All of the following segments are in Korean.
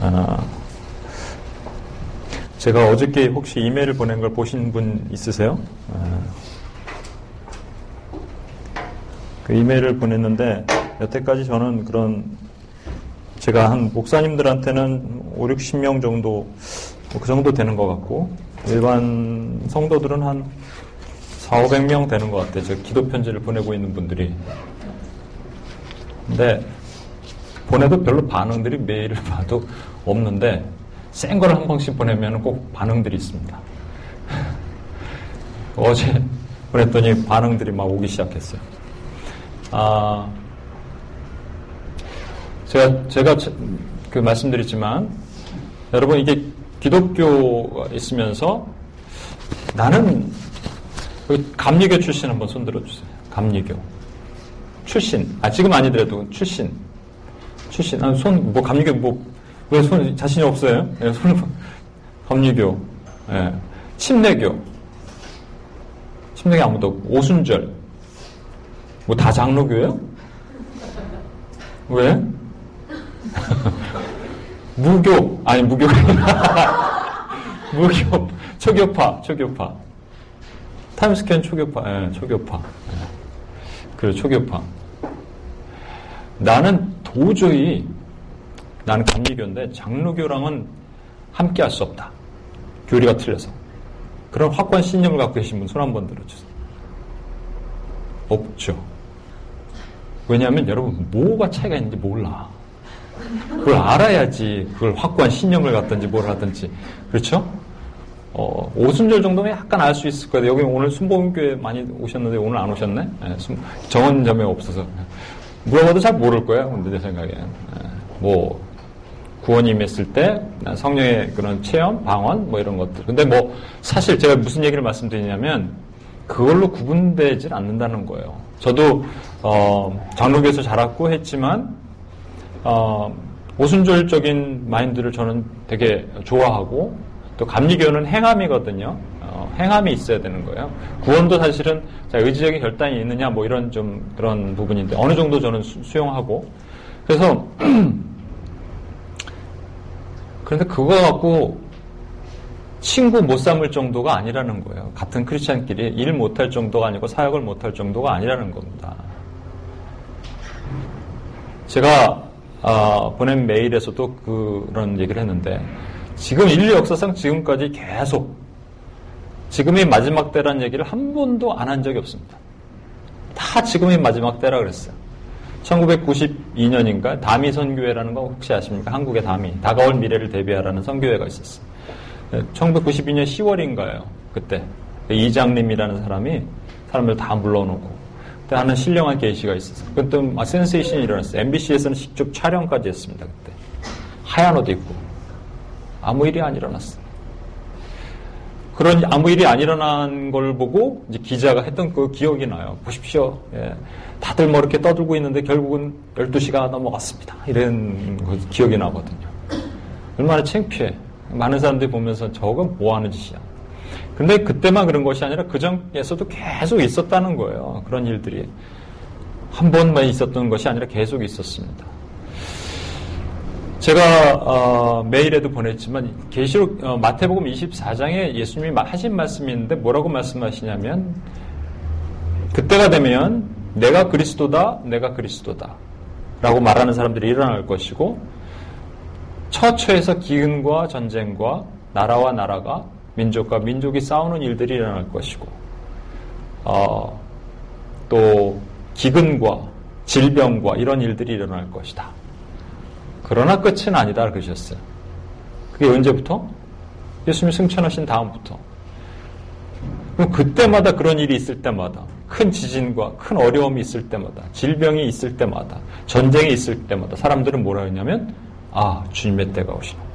아, 제가 어저께 혹시 이메일을 보낸 걸 보신 분 있으세요? 아, 그 이메일을 보냈는데 여태까지 저는 그런 제가 한 목사님들한테는 5, 60명 정도 뭐 그 정도 되는 것 같고 일반 성도들은 한 4, 500명 되는 것 같아요. 저 기도 편지를 보내고 있는 분들이. 근데 보내도 별로 반응들이 메일을 봐도 없는데 센 거를 한 번씩 보내면 꼭 반응들이 있습니다. 어제 보냈더니 반응들이 막 오기 시작했어요. 아, 제가, 제가 그 말씀드렸지만, 여러분 이게 기독교가 있으면서 나는 그 감리교 출신 한번 손들어 주세요. 감리교. 출신. 아, 지금 아니더라도 출신. 출신. 아, 손, 뭐, 감리교, 뭐, 왜 손, 자신이 없어요? 예, 손, 감리교. 예. 침례교. 침례교 아무도 없고. 오순절. 뭐, 다 장로교예요? 왜? 무교. 아니, 무교가 무교. 초교파, 초교파. 타임스캔 초교파, 예, 초교파. 예. 그래, 초교파. 나는 도저히 나는 감리교인데 장로교랑은 함께 할 수 없다. 교리가 틀려서. 그런 확고한 신념을 갖고 계신 분 손 한 번 들어주세요. 없죠. 왜냐하면 여러분 뭐가 차이가 있는지 몰라. 그걸 알아야지 그걸 확고한 신념을 갖든지 뭘 하든지. 그렇죠? 어, 오순절 정도면 약간 알 수 있을 거예요. 여기 오늘 순복음교회 많이 오셨는데 오늘 안 오셨네? 네, 정원점에 없어서. 물어봐도 잘 모를 거예요. 근데 내 생각엔. 네, 뭐, 구원이 임했을 때 성령의 그런 체험, 방언 뭐 이런 것들. 근데 뭐 사실 제가 무슨 얘기를 말씀드리냐면 그걸로 구분되질 않는다는 거예요. 저도 어, 장로교에서 자랐고 했지만 어, 오순절적인 마인드를 저는 되게 좋아하고 또 감리교는 행함이거든요. 어, 행함이 있어야 되는 거예요. 구원도 사실은 의지적인 결단이 있느냐 뭐 이런 좀 그런 부분인데 어느 정도 저는 수, 용하고 그래서 그런데 그거 갖고 친구 못 삼을 정도가 아니라는 거예요. 같은 크리스찬끼리 일 못할 정도가 아니고 사역을 못할 정도가 아니라는 겁니다. 제가 어, 보낸 메일에서도 그런 얘기를 했는데 지금 인류 역사상 지금까지 계속 지금이 마지막 때라는 얘기를 한 번도 안 한 적이 없습니다. 다 지금이 마지막 때라 그랬어요. 1992년인가 다미 선교회라는 거 혹시 아십니까? 한국의 다미 다가올 미래를 대비하라는 선교회가 있었어요. 1992년 10월인가요? 그때 이장님이라는 사람이 사람들 다 불러놓고 그때 하는 신령한 게시가 있었어요. 그때 막 센세이션이 일어났어요. MBC에서는 직접 촬영까지 했습니다. 그때 하얀 옷 입고 아무 일이 안 일어났어. 그런 아무 일이 안 일어난 걸 보고 이제 기자가 했던 그 기억이 나요. 보십시오. 예. 다들 뭐 이렇게 떠들고 있는데 결국은 12시가 넘어갔습니다. 이런 기억이 나거든요. 얼마나 창피해. 많은 사람들이 보면서 저건 뭐 하는 짓이야. 근데 그때만 그런 것이 아니라 그 전에서도 계속 있었다는 거예요. 그런 일들이. 한 번만 있었던 것이 아니라 계속 있었습니다. 제가 어, 메일에도 보냈지만 계시록 어, 마태복음 24장에 예수님이 하신 말씀이 있는데 뭐라고 말씀하시냐면 그때가 되면 내가 그리스도다, 내가 그리스도다 라고 말하는 사람들이 일어날 것이고 처처에서 기근과 전쟁과 나라와 나라가 민족과 민족이 싸우는 일들이 일어날 것이고 어, 또 기근과 질병과 이런 일들이 일어날 것이다. 그러나 끝은 아니다 그러셨어요. 그게 언제부터? 예수님이 승천하신 다음부터. 그럼 그때마다 그런 일이 있을 때마다 큰 지진과 큰 어려움이 있을 때마다 질병이 있을 때마다 전쟁이 있을 때마다 사람들은 뭐라 했냐면 아 주님의 때가 오시는다.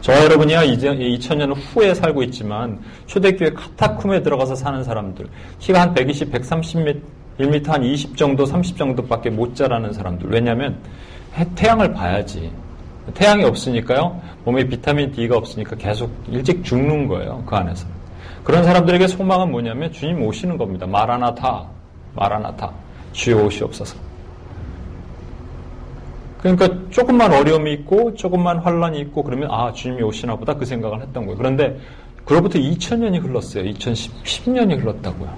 저와 여러분이야 이제 2000년 후에 살고 있지만 초대교회 카타쿰에 들어가서 사는 사람들 키가 한 120, 130m, 1m 한 20 정도, 30 정도밖에 못 자라는 사람들 왜냐하면 태양을 봐야지. 태양이 없으니까요. 몸에 비타민 D가 없으니까 계속 일찍 죽는 거예요. 그 안에서. 그런 사람들에게 소망은 뭐냐면 주님 오시는 겁니다. 마라나타. 마라나타. 주여 오시옵소서. 그러니까 조금만 어려움이 있고 조금만 환란이 있고 그러면 아 주님이 오시나 보다 그 생각을 했던 거예요. 그런데 그로부터 2000년이 흘렀어요. 2010년이 흘렀다고요.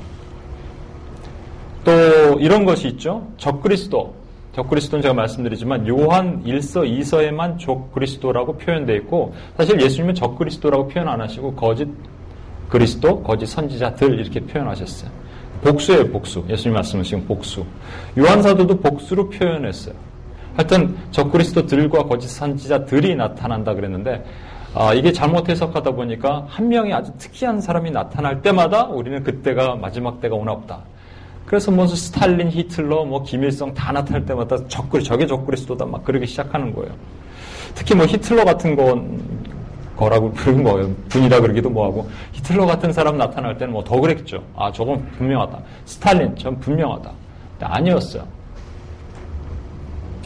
또 이런 것이 있죠. 적그리스도. 적그리스도는 제가 말씀드리지만 요한 1서 2서에만 적그리스도라고 표현되어 있고 사실 예수님은 적그리스도라고 표현 안 하시고 거짓 그리스도, 거짓 선지자들 이렇게 표현하셨어요. 복수예요, 복수. 예수님 말씀하시는 복수. 요한사도도 복수로 표현했어요. 하여튼 적그리스도들과 거짓 선지자들이 나타난다 그랬는데 아, 이게 잘못 해석하다 보니까 한 명이 아주 특이한 사람이 나타날 때마다 우리는 그때가 마지막 때가 오나 보다. 그래서 뭐 스탈린, 히틀러, 뭐 김일성 다 나타날 때마다 적그리 저게 적그리스도다 막 그러기 시작하는 거예요. 특히 뭐 히틀러 같은 건 거라고 부르는 거예요. 분이라 그러기도 뭐하고 히틀러 같은 사람 나타날 때는 뭐 더 그랬겠죠. 아 저건 분명하다. 스탈린 전 분명하다. 아니었어요.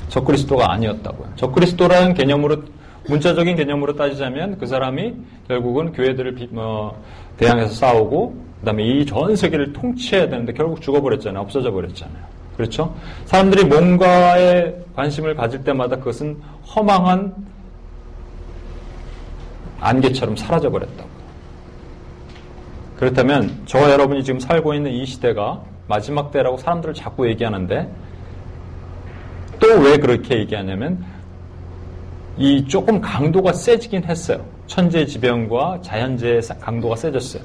적그리스도가 아니었다고요. 적그리스도라는 개념으로 문자적인 개념으로 따지자면 그 사람이 결국은 교회들을 비, 어, 대항해서 싸우고 그 다음에 이 전 세계를 통치해야 되는데 결국 죽어버렸잖아요. 없어져 버렸잖아요. 그렇죠? 사람들이 뭔가에 관심을 가질 때마다 그것은 허망한 안개처럼 사라져 버렸다고. 그렇다면 저와 여러분이 지금 살고 있는 이 시대가 마지막 때라고 사람들을 자꾸 얘기하는데 또 왜 그렇게 얘기하냐면 이 조금 강도가 세지긴 했어요. 천재 지변과 자연재해 강도가 세졌어요.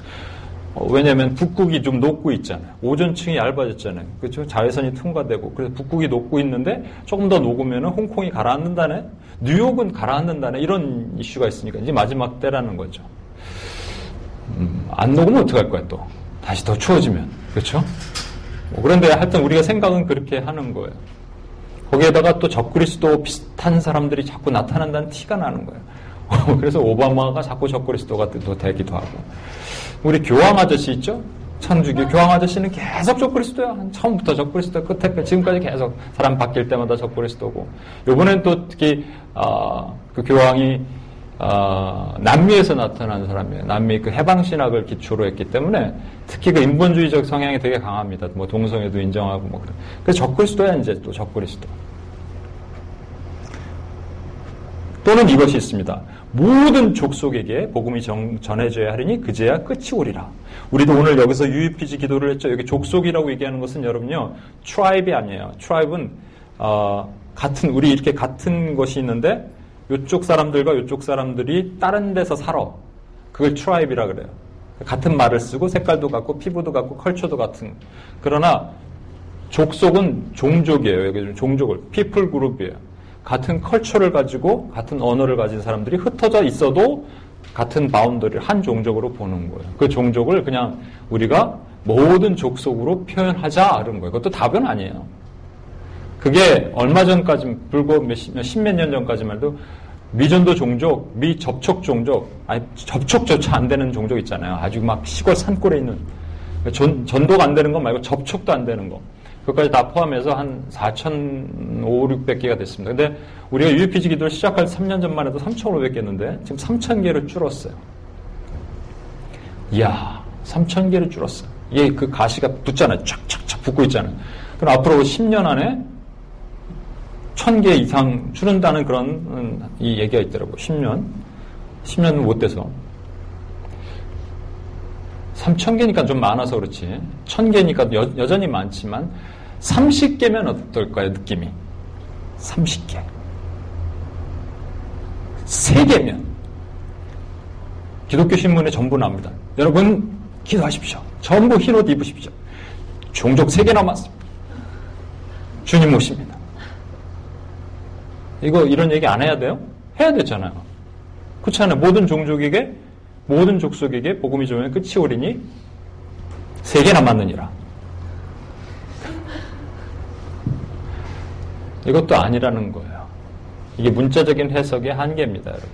어, 왜냐하면 북극이 좀 녹고 있잖아요. 오존층이 얇아졌잖아요. 그렇죠? 자외선이 통과되고 그래서 북극이 녹고 있는데 조금 더 녹으면 홍콩이 가라앉는다네. 뉴욕은 가라앉는다네. 이런 이슈가 있으니까 이제 마지막 때라는 거죠. 음, 안 녹으면 어떡할 거야 또. 다시 더 추워지면. 그렇죠? 뭐 그런데 하여튼 우리가 생각은 그렇게 하는 거예요. 거기에다가 또 적그리스도 비슷한 사람들이 자꾸 나타난다는 티가 나는 거예요. 그래서 오바마가 자꾸 적그리스도가 또 되기도 하고. 우리 교황 아저씨 있죠? 천주교 교황 아저씨는 계속 적그리스도야. 처음부터 적그리스도 끝에 지금까지 계속 사람 바뀔 때마다 적그리스도고. 요번엔 또 특히 어, 그 교황이 어, 남미에서 나타난 사람이에요. 남미 그 해방 신학을 기초로 했기 때문에 특히 그 인본주의적 성향이 되게 강합니다. 뭐 동성애도 인정하고 뭐 그래. 그래서 적그리스도야 이제 또 적그리스도. 또는 이것이 있습니다. 모든 족속에게 복음이 정, 전해져야 하리니 그제야 끝이 오리라. 우리도 오늘 여기서 UEPG 기도를 했죠. 여기 족속이라고 얘기하는 것은 여러분요, tribe이 아니에요. tribe는 어, 같은 우리 이렇게 같은 것이 있는데 이쪽 사람들과 이쪽 사람들이 다른 데서 살아. 그걸 tribe이라 그래요. 같은 말을 쓰고 색깔도 같고 피부도 같고 culture도 같은. 그러나 족속은 종족이에요. 여기 종족을 people group이에요. 같은 culture를 가지고 같은 언어를 가진 사람들이 흩어져 있어도 같은 boundary를 한 종족으로 보는 거예요. 그 종족을 그냥 우리가 모든 족속으로 표현하자 이런 거예요. 그것도 답은 아니에요. 그게 얼마 전까지 불과 십몇 년 전까지만 해도 미전도 종족, 미접촉 종족, 아니 접촉조차 안 되는 종족 있잖아요. 아주 막 시골 산골에 있는 전, 전도가 안 되는 거 말고 접촉도 안 되는 거. 그것까지 다 포함해서 한 4,500, 600개가 됐습니다. 근데 우리가 UPG 기도를 시작할 3년 전만 해도 3,500개였는데 지금 3,000개를 줄었어요. 이야, 3,000개를 줄었어요. 이게 그 가시가 붙잖아요. 쫙쫙쫙 붙고 있잖아요. 그럼 앞으로 10년 안에 1,000개 이상 줄은다는 그런 음, 이 얘기가 있더라고요. 10년. 10년은 못 돼서. 3,000개니까 좀 많아서 그렇지. 1,000개니까 여, 여전히 많지만 30개면 어떨까요, 느낌이? 30개. 3개면 기독교 신문에 전부 나옵니다. 여러분 기도하십시오. 전부 흰 옷 입으십시오. 종족 3개 남았습니다. 주님 오십니다. 이거 이런 얘기 안 해야 돼요? 해야 되잖아요. 그렇잖아요. 모든 종족에게 모든 족속에게 복음이 좋으면 끝이 오리니 세계 남았느니라. 이것도 아니라는 거예요. 이게 문자적인 해석의 한계입니다, 여러분.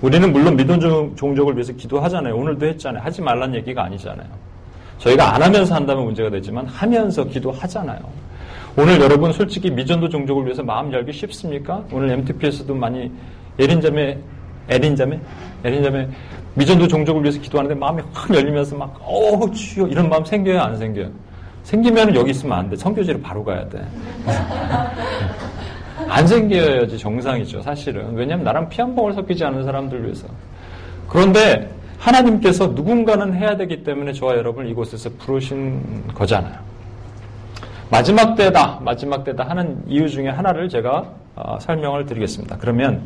우리는 물론 믿음 종족을 위해서 기도하잖아요. 오늘도 했잖아요. 하지 말란 얘기가 아니잖아요. 저희가 안 하면서 한다면 문제가 되지만 하면서 기도하잖아요. 오늘 여러분 솔직히 미전도 종족을 위해서 마음 열기 쉽습니까? 오늘 MTP에서도 많이 예린자매, 에린자매, 에린자매 미전도 종족을 위해서 기도하는데 마음이 확 열리면서 막, 어우, 주여, 이런 마음 생겨요? 안 생겨요? 생기면 여기 있으면 안 돼. 성교지로 바로 가야 돼. 안 생겨야지 정상이죠, 사실은. 왜냐하면 나랑 피 한 방울 섞이지 않은 사람들 위해서. 그런데 하나님께서 누군가는 해야 되기 때문에 저와 여러분을 이곳에서 부르신 거잖아요. 마지막 때다, 마지막 때다 하는 이유 중에 하나를 제가 어, 설명을 드리겠습니다. 그러면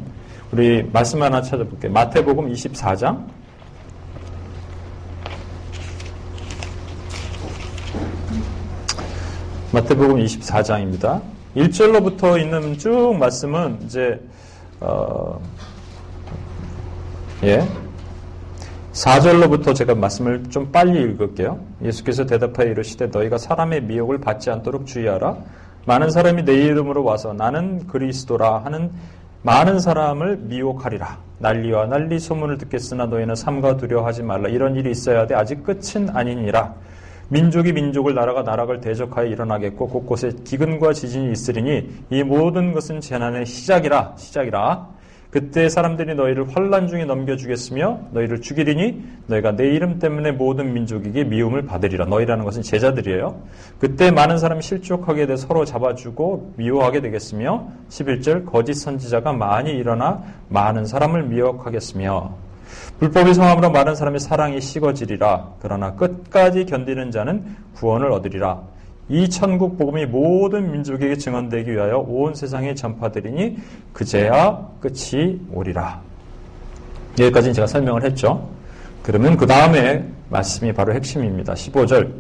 우리 말씀 하나 찾아볼게요. 마태복음 24장. 마태복음 24장입니다. 1절로부터 있는 쭉 말씀은 이제 어, 예. 4절로부터 제가 말씀을 좀 빨리 읽을게요. 예수께서 대답하여 이르시되 너희가 사람의 미혹을 받지 않도록 주의하라. 많은 사람이 내 이름으로 와서 나는 그리스도라 하는 많은 사람을 미혹하리라. 난리와 난리 소문을 듣겠으나 너희는 삼가 두려워하지 말라. 이런 일이 있어야 돼. 아직 끝은 아니니라. 민족이 민족을 나라가 나라를 대적하여 일어나겠고 곳곳에 기근과 지진이 있으리니 이 모든 것은 재난의 시작이라 시작이라 그때 사람들이 너희를 환란 중에 넘겨주겠으며 너희를 죽이리니 너희가 내 이름 때문에 모든 민족에게 미움을 받으리라. 너희라는 것은 제자들이에요. 그때 많은 사람이 실족하게 돼 서로 잡아주고 미워하게 되겠으며 11절 거짓 선지자가 많이 일어나 많은 사람을 미혹하겠으며 불법의 성함으로 많은 사람의 사랑이 식어지리라. 그러나 끝까지 견디는 자는 구원을 얻으리라. 이 천국 복음이 모든 민족에게 증언되기 위하여 온 세상에 전파되리니 그제야 끝이 오리라. 여기까지는 제가 설명을 했죠. 그러면 그 다음에 말씀이 바로 핵심입니다. 15절.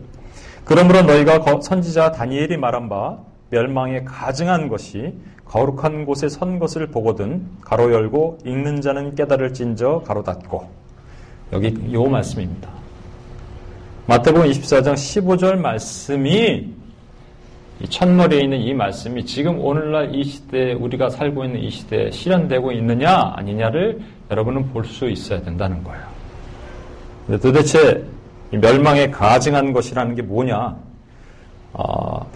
그러므로 너희가 선지자 다니엘이 말한 바 멸망에 가증한 것이 거룩한 곳에 선 것을 보거든 가로 열고 읽는 자는 깨달을진저 가로 닫고 여기 요 말씀입니다. 마태복음 24장 15절 말씀이 첫머리에 있는 이 말씀이 지금 오늘날 이 시대에 우리가 살고 있는 이 시대에 실현되고 있느냐 아니냐를 여러분은 볼 수 있어야 된다는 거예요. 도대체 멸망에 가증한 것이라는 게 뭐냐? 어,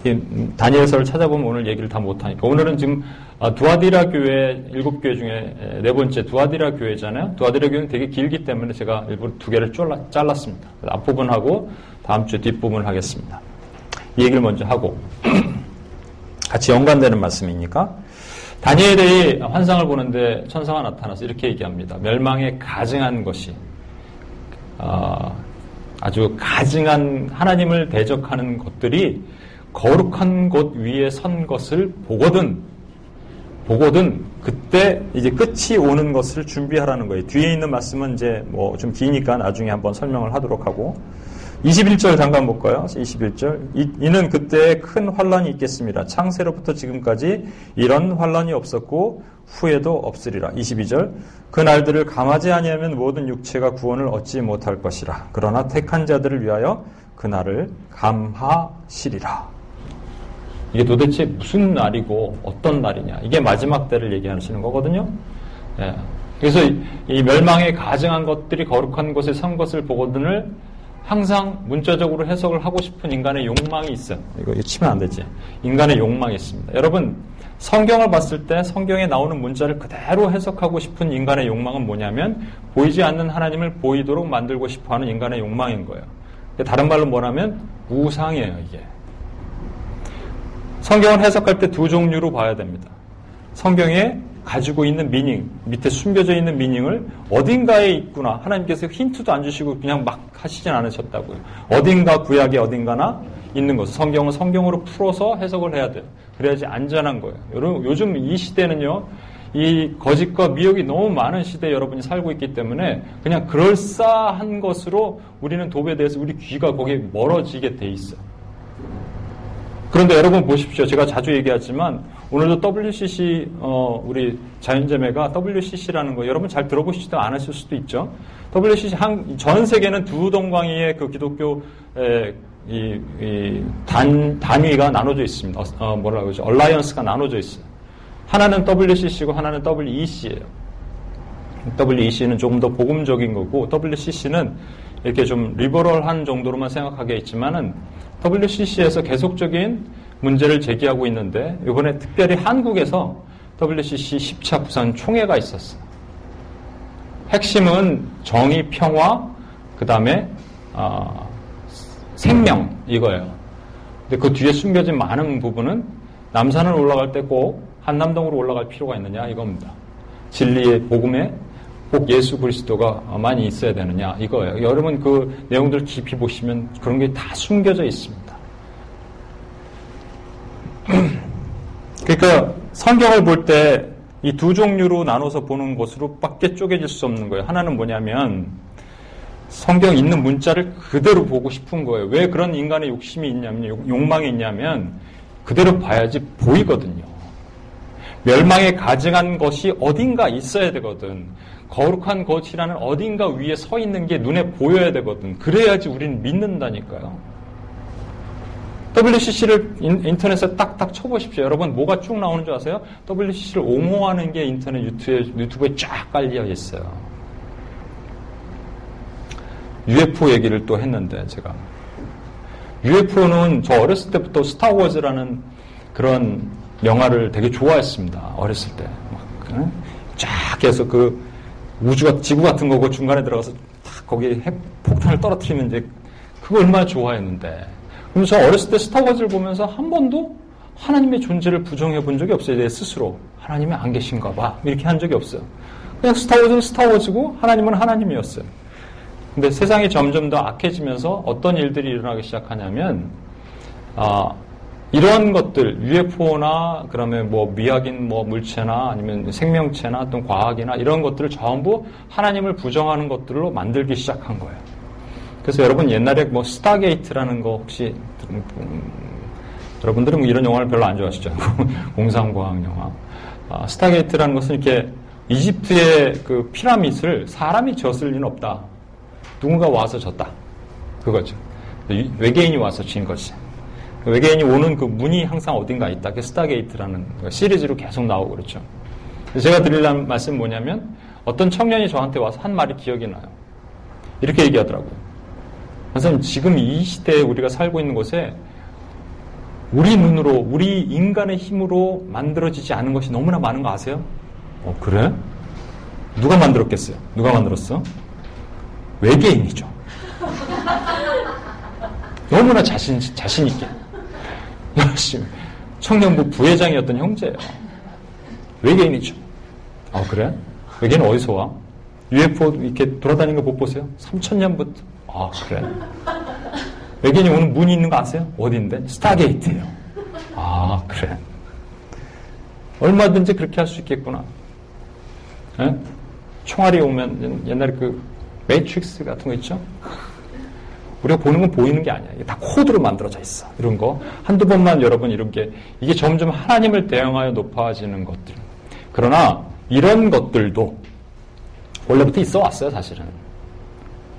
다니엘서를 찾아보면 오늘 얘기를 다 못하니까 오늘은 지금 아, 두아디라 교회 일곱 교회 중에 네 번째 두아디라 교회잖아요. 두아디라 교회는 되게 길기 때문에 제가 일부러 두 개를 잘랐, 습니다 앞부분하고 다음 주 뒷부분을 하겠습니다. 이 얘기를 먼저 하고 같이 연관되는 말씀이니까 다니엘이 환상을 보는데 천사가 나타나서 이렇게 얘기합니다. 멸망에 가증한 것이 어, 아주 가증한 하나님을 대적하는 것들이 거룩한 곳 위에 선 것을 보거든 보거든 그때 이제 끝이 오는 것을 준비하라는 거예요. 뒤에 있는 말씀은 이제 뭐 좀 기니까 나중에 한번 설명을 하도록 하고 21절 잠깐 볼까요? 21절. 이, 는 그때 큰 환란이 있겠습니다. 창세로부터 지금까지 이런 환란이 없었고 후에도 없으리라. 22절. 그 날들을 감하지 아니하면 모든 육체가 구원을 얻지 못할 것이라. 그러나 택한 자들을 위하여 그 날을 감하시리라. 이게 도대체 무슨 날이고 어떤 날이냐. 이게 마지막 때를 얘기하시는 거거든요. 예. 그래서 이 멸망에 가증한 것들이 거룩한 곳에 선 것을 보거든을 항상 문자적으로 해석을 하고 싶은 인간의 욕망이 있어요. 이거 치면 안 되지. 인간의 욕망이 있습니다. 여러분, 성경을 봤을 때 성경에 나오는 문자를 그대로 해석하고 싶은 인간의 욕망은 뭐냐면 보이지 않는 하나님을 보이도록 만들고 싶어 하는 인간의 욕망인 거예요. 다른 말로 뭐냐면 우상이에요, 이게. 성경을 해석할 때 두 종류로 봐야 됩니다. 성경에 가지고 있는 미닝, 밑에 숨겨져 있는 미닝을 어딘가에 있구나. 하나님께서 힌트도 안 주시고 그냥 막 하시진 않으셨다고요. 어딘가 구약에 어딘가나 있는 것. 성경은 성경으로 풀어서 해석을 해야 돼요. 그래야지 안전한 거예요. 여러분, 요즘 이 시대는요, 이 거짓과 미혹이 너무 많은 시대에 여러분이 살고 있기 때문에 그냥 그럴싸한 것으로 우리는 도배돼서 우리 귀가 거기에 멀어지게 돼 있어. 그런데 여러분 보십시오. 제가 자주 얘기하지만 오늘도 WCC 어, 우리 자연재매가 WCC라는 거 여러분 잘 들어보시지도 않으실 수도 있죠. WCC 한, 전 세계는 두 동광이의 그 기독교 에, 이, 이 단, 단위가 나눠져 있습니다. 어, 어 뭐라고 그러죠? 얼라이언스가 나눠져 있어요. 하나는 WCC고 하나는 WEC예요. WEC는 조금 더 복음적인 거고 WCC는 이렇게 좀 리버럴한 정도로만 생각하게 있지만은 WCC에서 계속적인 문제를 제기하고 있는데 이번에 특별히 한국에서 WCC 10차 부산 총회가 있었어요. 핵심은 정의, 평화, 그 다음에 어, 생명 이거예요. 근데 그 뒤에 숨겨진 많은 부분은 남산을 올라갈 때 꼭 한남동으로 올라갈 필요가 있느냐 이겁니다. 진리의 복음에 꼭 예수 그리스도가 많이 있어야 되느냐 이거예요. 여러분 그 내용들 깊이 보시면 그런 게 다 숨겨져 있습니다. 그러니까 성경을 볼 때 이 두 종류로 나눠서 보는 것으로 밖에 쪼개질 수 없는 거예요. 하나는 뭐냐면 성경 있는 문자를 그대로 보고 싶은 거예요. 왜 그런 인간의 욕심이 있냐면 욕망이 있냐면 그대로 봐야지 보이거든요. 멸망에 가증한 것이 어딘가 있어야 되거든. 거룩한 것이라는 어딘가 위에 서 있는 게 눈에 보여야 되거든. 그래야지 우리는 믿는다니까요. WCC를 인터넷에 딱딱 쳐보십시오. 여러분 뭐가 쭉 나오는 줄 아세요? WCC를 옹호하는 게 인터넷 유튜브에, 유튜브에 쫙 깔려 있어요. UFO 얘기를 또 했는데 제가 UFO는 저 어렸을 때부터 스타워즈라는 그런 영화를 되게 좋아했습니다. 어렸을 때. 막, 쫙 해서 그 우주가 지구 같은 거고 중간에 들어가서 딱 거기에 핵 폭탄을 떨어뜨리면 이제 그거 얼마나 좋아했는데 그럼 저 어렸을 때 스타워즈를 보면서 한 번도 하나님의 존재를 부정해 본 적이 없어요. 내 스스로. 하나님이 안 계신가 봐. 이렇게 한 적이 없어요. 그냥 스타워즈는 스타워즈고 하나님은 하나님이었어요. 근데 세상이 점점 더 악해지면서 어떤 일들이 일어나기 시작하냐면, 아, 이런 것들, UFO나, 그러면 뭐 미학인 뭐 물체나 아니면 생명체나 또는 과학이나 이런 것들을 전부 하나님을 부정하는 것들로 만들기 시작한 거예요. 그래서 여러분 옛날에 뭐 스타게이트라는 거 혹시 음, 여러분들은 뭐 이런 영화를 별로 안 좋아하시죠? 공상과학 영화. 아, 스타게이트라는 것은 이렇게 이집트의 그 피라밋을 사람이 졌을 리는 없다. 누군가 와서 졌다. 그거죠. 외계인이 와서 진 거지. 외계인이 오는 그 문이 항상 어딘가 있다. 그 스타게이트라는 시리즈로 계속 나오고 그렇죠. 제가 드리려는 말씀 뭐냐면 어떤 청년이 저한테 와서 한 말이 기억이 나요. 이렇게 얘기하더라고요. 선생님, 지금 이 시대에 우리가 살고 있는 곳에 우리 눈으로, 우리 인간의 힘으로 만들어지지 않은 것이 너무나 많은 거 아세요? 어, 그래? 누가 만들었겠어요? 누가 만들었어? 외계인이죠. 너무나 자신, 자신있게. 열심히. 청년부 부회장이었던 형제예요. 외계인이죠. 아, 그래? 외계인 어디서 와? UFO 이렇게 돌아다니는 거 못 보세요? 3천년부터. 아, 그래? 외계인이 오는 문이 있는 거 아세요? 어딘데? 스타게이트예요. 아, 그래. 얼마든지 그렇게 할 수 있겠구나. 에? 예? 총알이 오면 옛날에 그 매트릭스 같은 거 있죠? 우리가 보는 건 보이는 게 아니야. 이게 다 코드로 만들어져 있어. 이런 거. 한두 번만 여러분 이런 게, 이게 점점 하나님을 대적하여 높아지는 것들. 그러나 이런 것들도 원래부터 있어 왔어요, 사실은.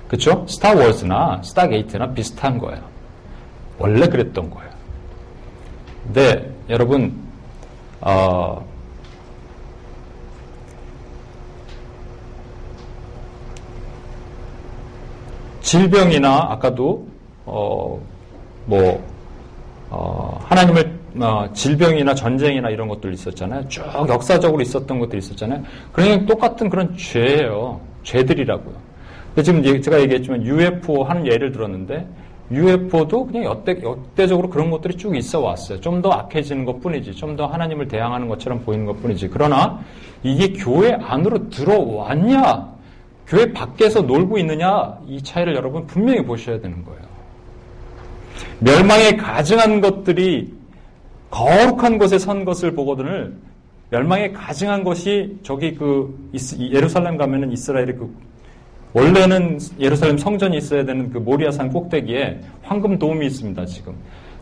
그쵸? 스타워즈나 스타게이트나 비슷한 거예요. 원래 그랬던 거예요. 근데 여러분, 어, 질병이나 아까도 어, 뭐 어, 하나님을 어, 질병이나 전쟁이나 이런 것들 있었잖아요. 쭉 역사적으로 있었던 것들이 있었잖아요. 그러니 똑같은 그런 죄예요. 죄들이라고요. 지금 제가 얘기했지만 UFO 하는 예를 들었는데 UFO도 그냥 역대, 역대적으로 그런 것들이 쭉 있어 왔어요. 좀 더 악해지는 것 뿐이지. 좀 더 하나님을 대항하는 것처럼 보이는 것 뿐이지. 그러나 이게 교회 안으로 들어왔냐? 교회 밖에서 놀고 있느냐 이 차이를 여러분 분명히 보셔야 되는 거예요. 멸망에 가증한 것들이 거룩한 곳에 선 것을 보거든을 멸망에 가증한 것이 저기 그 예루살렘 가면은 이스라엘의 그 원래는 예루살렘 성전이 있어야 되는 그 모리아산 꼭대기에 황금 도움이 있습니다. 지금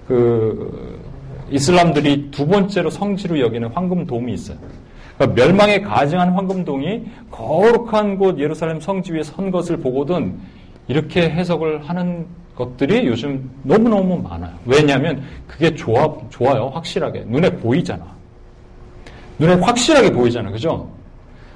그 이슬람들이 두 번째로 성지로 여기는 황금 도움이 있어요. 그러니까 멸망에 가증한 황금동이 거룩한 곳 예루살렘 성지 위에 선 것을 보고든 이렇게 해석을 하는 것들이 요즘 너무너무 많아요. 왜냐하면 그게 좋아, 좋아요. 확실하게. 눈에 보이잖아. 눈에 확실하게 보이잖아. 그죠?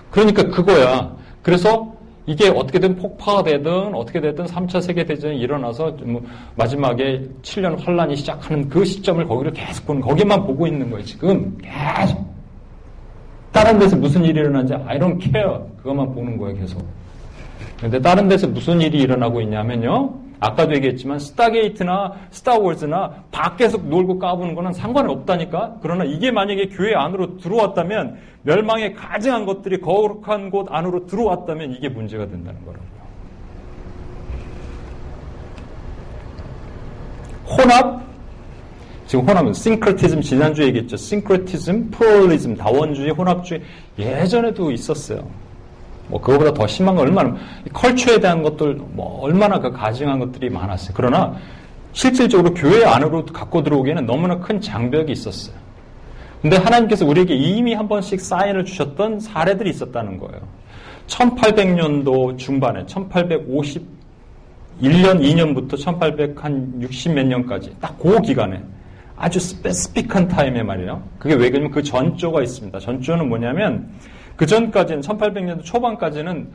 그러니까 그거야. 그래서 이게 어떻게든 폭파가 되든 어떻게 되든 3차 세계대전이 일어나서 뭐 마지막에 7년 환란이 시작하는 그 시점을 거기를 계속 보는, 거기만 보고 있는 거예요. 지금 계속. 다른 데서 무슨 일이 일어나는지 I don't care. 그것만 보는 거예요, 계속. 근데 다른 데서 무슨 일이 일어나고 있냐면요. 아까도 얘기했지만 스타게이트나 스타워즈나 밖에서 놀고 까부는 거는 상관이 없다니까. 그러나 이게 만약에 교회 안으로 들어왔다면 멸망의 가증한 것들이 거룩한 곳 안으로 들어왔다면 이게 문제가 된다는 거라고요. 혼합 지금 혼합은 싱크레티즘 지난주에 얘기했죠. 싱크레티즘, 플로리즘, 다원주의, 혼합주의 예전에도 있었어요. 뭐 그거보다 더 심한 거 얼마나 컬처에 대한 것들 뭐 얼마나 그 가증한 것들이 많았어요. 그러나 실질적으로 교회 안으로 갖고 들어오기에는 너무나 큰 장벽이 있었어요. 근데 하나님께서 우리에게 이미 한 번씩 사인을 주셨던 사례들이 있었다는 거예요. 1800년도 중반에 1851년 2년부터 1860 몇 년까지 딱 그 기간에 아주 스페시픽한 타임에 말이에요. 그게 왜 그러냐면 그 전조가 있습니다. 전조는 뭐냐면 그 전까지는 1800년도 초반까지는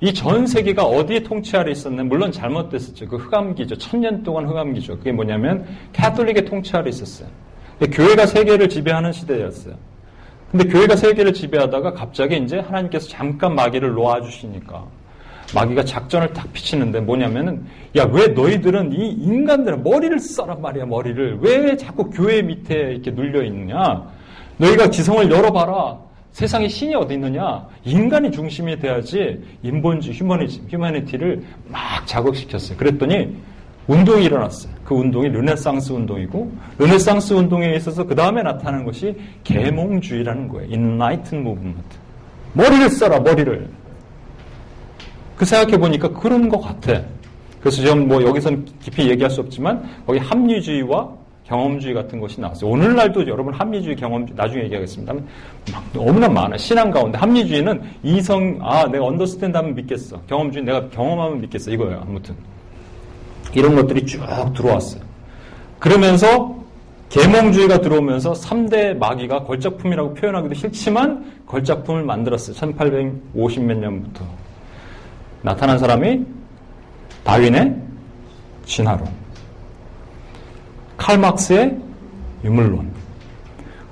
이 전 세계가 어디에 통치 아래 있었나 물론 잘못됐었죠. 그 흑암기죠. 천년 동안 흑암기죠. 그게 뭐냐면 카톨릭의 통치 아래 있었어요. 교회가 세계를 지배하는 시대였어요. 근데 교회가 세계를 지배하다가 갑자기 이제 하나님께서 잠깐 마귀를 놓아주시니까 마귀가 작전을 딱 펼치는데 뭐냐면은 야 왜 너희들은 이 인간들은 머리를 써란 말이야 머리를 왜 자꾸 교회 밑에 이렇게 눌려 있느냐 너희가 지성을 열어봐라 세상에 신이 어디 있느냐? 인간이 중심이 돼야지 인본주의, 휴머니즘, 휴머니티를 막 자극시켰어요. 그랬더니 운동이 일어났어요. 그 운동이 르네상스 운동이고 르네상스 운동에 있어서 그 다음에 나타나는 것이 계몽주의라는 거예요. enlighten movement. 머리를 써라 머리를. 그 생각해 보니까 그런 것 같아. 그래서 지금 뭐 여기서는 깊이 얘기할 수 없지만 거기 합리주의와 경험주의 같은 것이 나왔어요. 오늘날도 여러분 합리주의 경험주의 나중에 얘기하겠습니다만 막 너무나 많아. 신앙 가운데 합리주의는 이성 아 내가 언더스탠드 하면 믿겠어. 경험주의 내가 경험하면 믿겠어. 이거예요. 아무튼 이런 것들이 쭉 들어왔어요. 그러면서 계몽주의가 들어오면서 3대 마귀가 걸작품이라고 표현하기도 싫지만 걸작품을 만들었어요. 1850몇 년부터 나타난 사람이 다윈의 진화론. 칼막스의 유물론.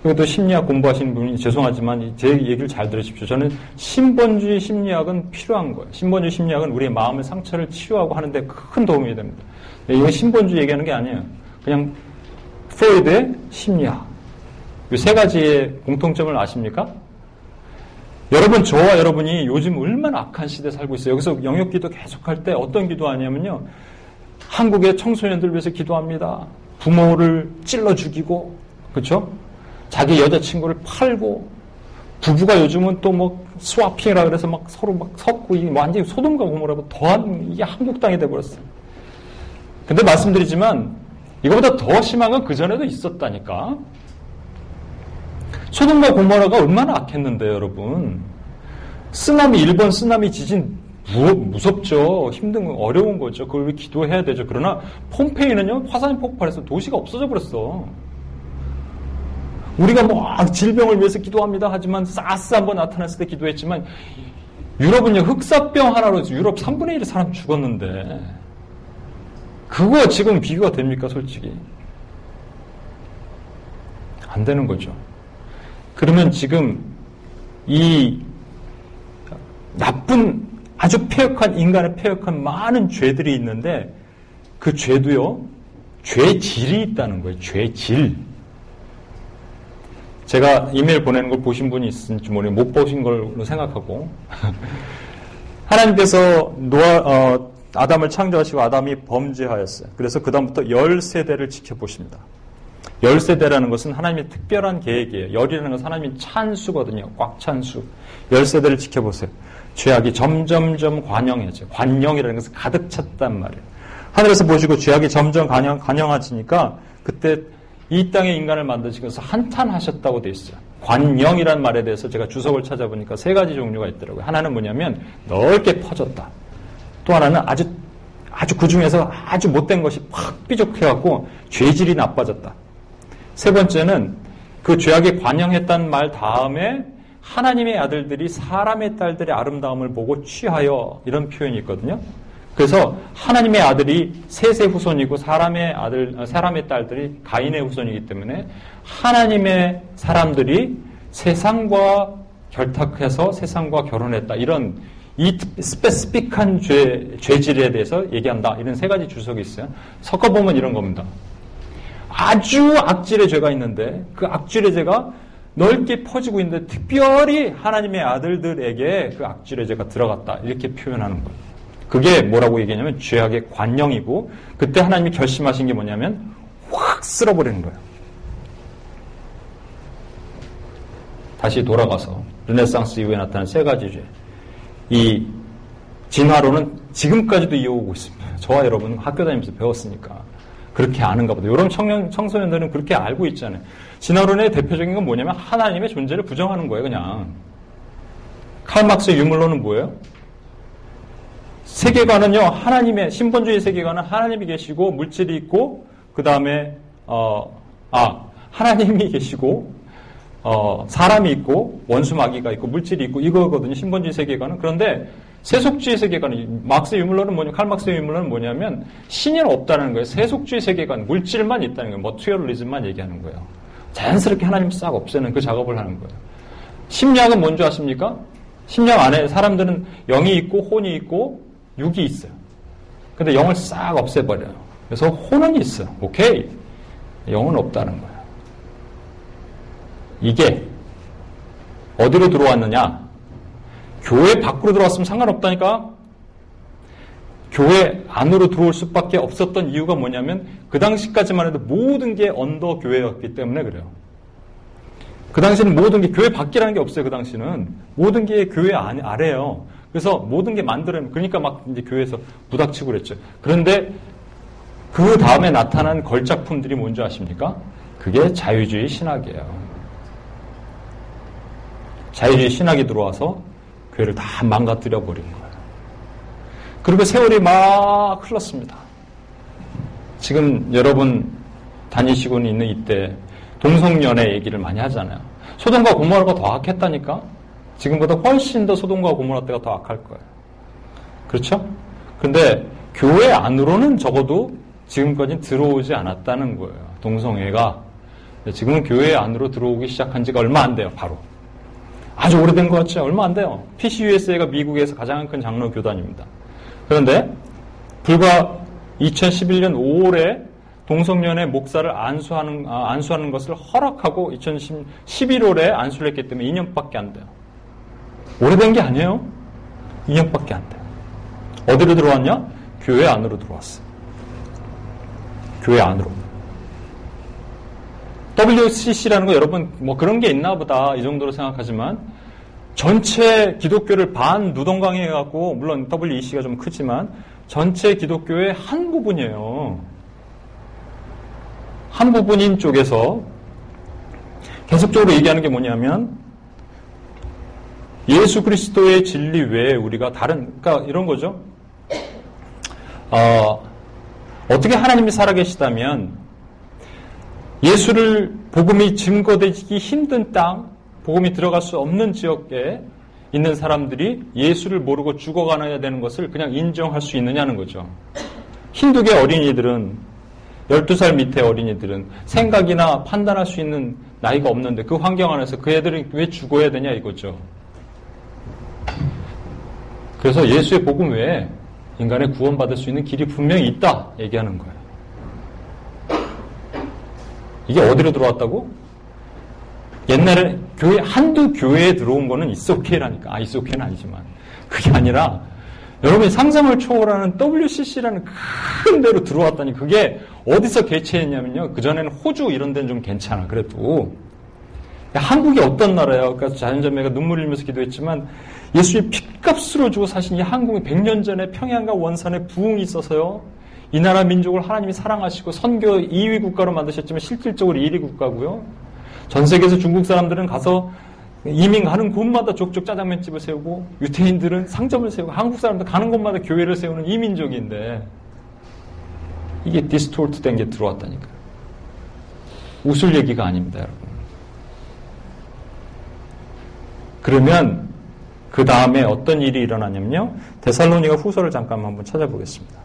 그리고 또 심리학 공부하시는 분이 죄송하지만 제 얘기를 잘 들으십시오. 저는 신본주의 심리학은 필요한 거예요. 신본주의 심리학은 우리의 마음의 상처를 치유하고 하는데 큰 도움이 됩니다. 이건 신본주의 얘기하는 게 아니에요. 그냥 프로이드의 심리학. 이 세 가지의 공통점을 아십니까? 여러분, 저와 여러분이 요즘 얼마나 악한 시대에 살고 있어요. 여기서 영역 기도 계속할 때 어떤 기도 하냐면요. 한국의 청소년들 위해서 기도합니다. 부모를 찔러 죽이고, 그렇죠? 자기 여자친구를 팔고, 부부가 요즘은 또 뭐 스와핑이라 그래서 막 서로 막 섞고 이 완전히 소돔과 고모라고 더한 이게 한국 땅이 돼버렸어요. 근데 말씀드리지만 이거보다 더 심한 건 그 전에도 있었다니까. 소돔과 고모라가 얼마나 악했는데 여러분. 쓰나미 일본 쓰나미 지진 무섭죠. 힘든 건 어려운 거죠. 그걸 기도해야 되죠. 그러나 폼페이는요, 화산이 폭발해서 도시가 없어져 버렸어. 우리가 뭐 질병을 위해서 기도합니다. 하지만 사스 한번 나타났을 때 기도했지만 유럽은요, 흑사병 하나로 유럽 3분의 1의 사람 죽었는데 그거 지금 비교가 됩니까, 솔직히? 안 되는 거죠. 그러면 지금 이 나쁜 아주 폐역한 인간의 폐역한 많은 죄들이 있는데 그 죄도요 죄질이 있다는 거예요. 죄질. 제가 이메일 보내는 걸 보신 분이 있을지 모르겠는데 못 보신 걸로 생각하고 하나님께서 노아 어, 아담을 창조하시고 아담이 범죄하였어요. 그래서 그 다음부터 열 세대를 지켜보십니다. 열 세대라는 것은 하나님의 특별한 계획이에요. 열이라는 것은 하나님의 찬수거든요. 꽉 찬수. 열 세대를 지켜보세요. 죄악이 점점점 관영해져. 관영이라는 것은 가득 찼단 말이에요. 하늘에서 보시고 죄악이 점점 관영, 관영해지니까 그때 이 땅의 인간을 만드시면서 한탄하셨다고 돼 있어요. 관영이란 말에 대해서 제가 주석을 찾아보니까 세 가지 종류가 있더라고요. 하나는 뭐냐면 넓게 퍼졌다. 또 하나는 아주 아주 그 중에서 아주 못된 것이 팍 삐죽해갖고 죄질이 나빠졌다. 세 번째는 그 죄악에 관영했다는 말 다음에 하나님의 아들들이 사람의 딸들의 아름다움을 보고 취하여 이런 표현이 있거든요. 그래서 하나님의 아들이 셋의 후손이고 사람의 아들, 사람의 딸들이 가인의 후손이기 때문에 하나님의 사람들이 세상과 결탁해서 세상과 결혼했다. 이런 이 스페시픽한 죄, 죄질에 대해서 얘기한다. 이런 세 가지 주석이 있어요. 섞어보면 이런 겁니다. 아주 악질의 죄가 있는데 그 악질의 죄가 넓게 퍼지고 있는데 특별히 하나님의 아들들에게 그 악질의 죄가 들어갔다. 이렇게 표현하는 거예요. 그게 뭐라고 얘기하냐면 죄악의 관령이고 그때 하나님이 결심하신 게 뭐냐면 확 쓸어버리는 거예요. 다시 돌아가서 르네상스 이후에 나타난 세 가지 죄. 이 진화론은 지금까지도 이어오고 있습니다. 저와 여러분은 학교 다니면서 배웠으니까. 그렇게 아는가 보다. 여러분 청년, 청소년들은 그렇게 알고 있잖아요. 진화론의 대표적인 건 뭐냐면 하나님의 존재를 부정하는 거예요, 그냥. 칼막스의 유물론은 뭐예요? 세계관은요, 하나님의, 신본주의 세계관은 하나님이 계시고, 물질이 있고, 그 다음에, 어, 아, 하나님이 계시고, 어, 사람이 있고, 원수 마귀가 있고, 물질이 있고, 이거거든요, 신본주의 세계관은. 그런데, 세속주의 세계관, 막스 유물론은 뭐냐, 칼막스 유물론은 뭐냐면, 신이 없다는 거예요. 세속주의 세계관, 물질만 있다는 거예요. 머티얼리즘만 얘기하는 거예요. 자연스럽게 하나님 싹 없애는 그 작업을 하는 거예요. 심리학은 뭔지 아십니까? 심리학 안에 사람들은 영이 있고, 혼이 있고, 육이 있어요. 근데 영을 싹 없애버려요. 그래서 혼은 있어. 오케이. 영은 없다는 거예요. 이게 어디로 들어왔느냐? 교회 밖으로 들어왔으면 상관없다니까? 교회 안으로 들어올 수밖에 없었던 이유가 뭐냐면 그 당시까지만 해도 모든 게 언더 교회였기 때문에 그래요. 그 당시는 모든 게 교회 밖이라는 게 없어요. 그 당시는 모든 게 교회 아래요. 그래서 모든 게 만들어요. 그러니까 막 이제 교회에서 부닥치고 그랬죠. 그런데 그 다음에 나타난 걸작품들이 뭔지 아십니까? 그게 자유주의 신학이에요. 자유주의 신학이 들어와서 교회를 다 망가뜨려 버린 거예요. 그리고 세월이 막 흘렀습니다. 지금 여러분 다니시고 있는 이때 동성연애 얘기를 많이 하잖아요. 소돔과 고모라가 더 악했다니까? 지금보다 훨씬 더 소돔과 고모라 때가 더 악할 거예요. 그렇죠? 근데 교회 안으로는 적어도 지금까지 들어오지 않았다는 거예요. 동성애가. 지금은 교회 안으로 들어오기 시작한 지가 얼마 안 돼요, 바로. 아주 오래된 것 같죠? 얼마 안 돼요. PCUSA가 미국에서 가장 큰 장로 교단입니다. 그런데 불과 2011년 5월에 동성연애 목사를 안수하는, 아, 안수하는 것을 허락하고 2011월에 안수를 했기 때문에 2년밖에 안 돼요. 오래된 게 아니에요. 2년밖에 안 돼요. 어디로 들어왔냐? 교회 안으로 들어왔어요. 교회 안으로. WCC라는 거 여러분 뭐 그런 게 있나 보다 이 정도로 생각하지만 전체 기독교를 반 누동강해 갖고 물론 WEC가 좀 크지만 전체 기독교의 한 부분이에요. 한 부분인 쪽에서 계속적으로 얘기하는 게 뭐냐면 예수 그리스도의 진리 외에 우리가 다른 그러니까 이런 거죠. 어, 어떻게 하나님이 살아계시다면 예수를 복음이 증거되기 힘든 땅, 복음이 들어갈 수 없는 지역에 있는 사람들이 예수를 모르고 죽어가야 되는 것을 그냥 인정할 수 있느냐는 거죠. 힌두계 어린이들은 12살 밑에 어린이들은 생각이나 판단할 수 있는 나이가 없는데 그 환경 안에서 그 애들은 왜 죽어야 되냐 이거죠. 그래서 예수의 복음 외에 인간의 구원받을 수 있는 길이 분명히 있다 얘기하는 거예요. 이게 어디로 들어왔다고? 옛날에 교회, 한두 교회에 들어온 거는 이소케라니까. 아, 이소케는 아니지만. 그게 아니라, 여러분이 상상을 초월하는 WCC라는 큰 데로 들어왔다니, 그게 어디서 개최했냐면요. 그 전에는 호주 이런 데는 좀 괜찮아, 그래도. 한국이 어떤 나라예요? 그러니까 자연자매가 눈물 흘리면서 기도했지만, 예수의 핏값으로 주고 사신 이 한국이 100년 전에 평양과 원산에 부흥이 있어서요. 이 나라 민족을 하나님이 사랑하시고 선교 2위 국가로 만드셨지만 실질적으로 1위 국가고요. 전 세계에서 중국 사람들은 가서 이민 가는 곳마다 족족 짜장면집을 세우고 유태인들은 상점을 세우고 한국 사람들 가는 곳마다 교회를 세우는 이민족인데 이게 디스토르트 된 게 들어왔다니까요. 웃을 얘기가 아닙니다, 여러분. 그러면 그 다음에 어떤 일이 일어나냐면요. 데살로니가 후서를 잠깐 한번 찾아보겠습니다.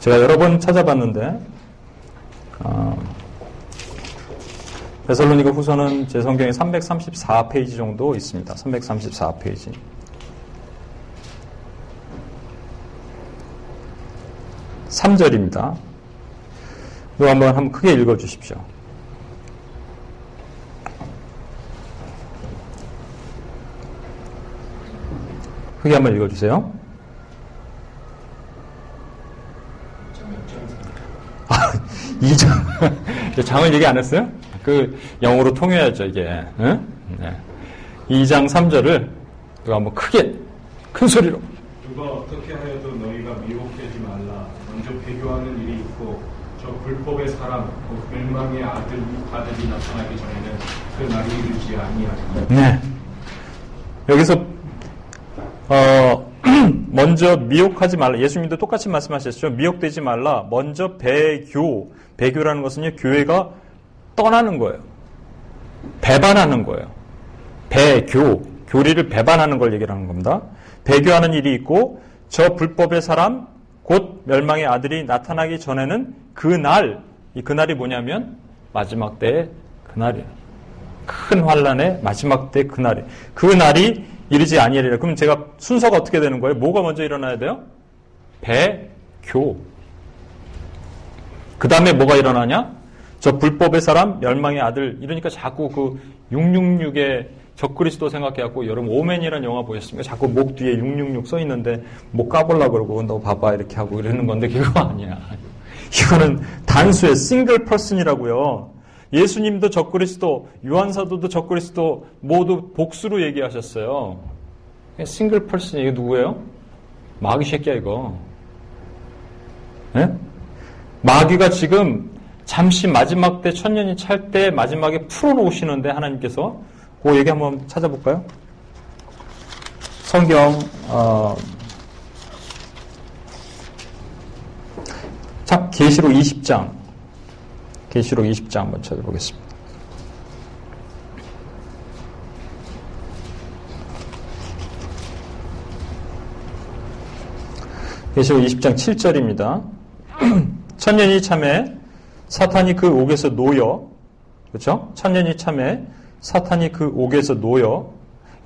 제가 여러 번 찾아봤는데 어, 베살로니가 후서는 제 성경에 334페이지 정도 있습니다. 334페이지. 3절입니다. 이거 한번 한번 크게 읽어 주십시오. 크게 한번 읽어 주세요. 2장. 장을 얘기 안 했어요? 그 영어로 통해야죠, 이게. 응? 네. 2장 3절을 누가 한번 크게 큰 소리로 누가 어떻게 하여도 너희가 미혹되지 말라. 먼저 배교하는 일이 있고 저 불법의 사람, 곧 멸망의 아들, 아들이 나타나기 전에는 그 날이 이르지 아니하리니. 네. 여기서 어 먼저 미혹하지 말라. 예수님도 똑같이 말씀하셨죠. 미혹되지 말라. 먼저 배교. 배교라는 것은요. 교회가 떠나는 거예요. 배반하는 거예요. 배교. 교리를 배반하는 걸 얘기하는 겁니다. 배교하는 일이 있고 저 불법의 사람 곧 멸망의 아들이 나타나기 전에는 그날 이 그날이 뭐냐면 마지막 때의 그날이에요. 큰 환란의 마지막 때 그날이 그날이 이르지 아니하리라. 그럼 제가 순서가 어떻게 되는 거예요? 뭐가 먼저 일어나야 돼요? 배교. 그 다음에 뭐가 일어나냐? 저 불법의 사람, 멸망의 아들. 이러니까 자꾸 그 666의 적그리스도 생각해갖고 여러분 오맨이라는 영화 보셨습니까? 자꾸 목 뒤에 666 써 있는데 목 까볼라 그러고 너 봐봐 이렇게 하고 이러는 건데 그거 아니야. 이거는 단수의 싱글 퍼슨이라고요. 예수님도 적그리스도, 요한사도도 적그리스도 모두 복수로 얘기하셨어요. 싱글 퍼슨 이게 누구예요? 마귀 새끼야 이거. 네? 마귀가 지금 잠시 마지막 때 천년이 찰 때 마지막에 풀어놓으시는데 하나님께서 그 얘기 한번 찾아볼까요? 성경 어, 자 계시록 20장 계시록 20장 한번 찾아보겠습니다. 계시록 20장 7절입니다. 천년이 참에 사탄이 그 옥에서 놓여 그렇죠? 천년이 참에 사탄이 그 옥에서 놓여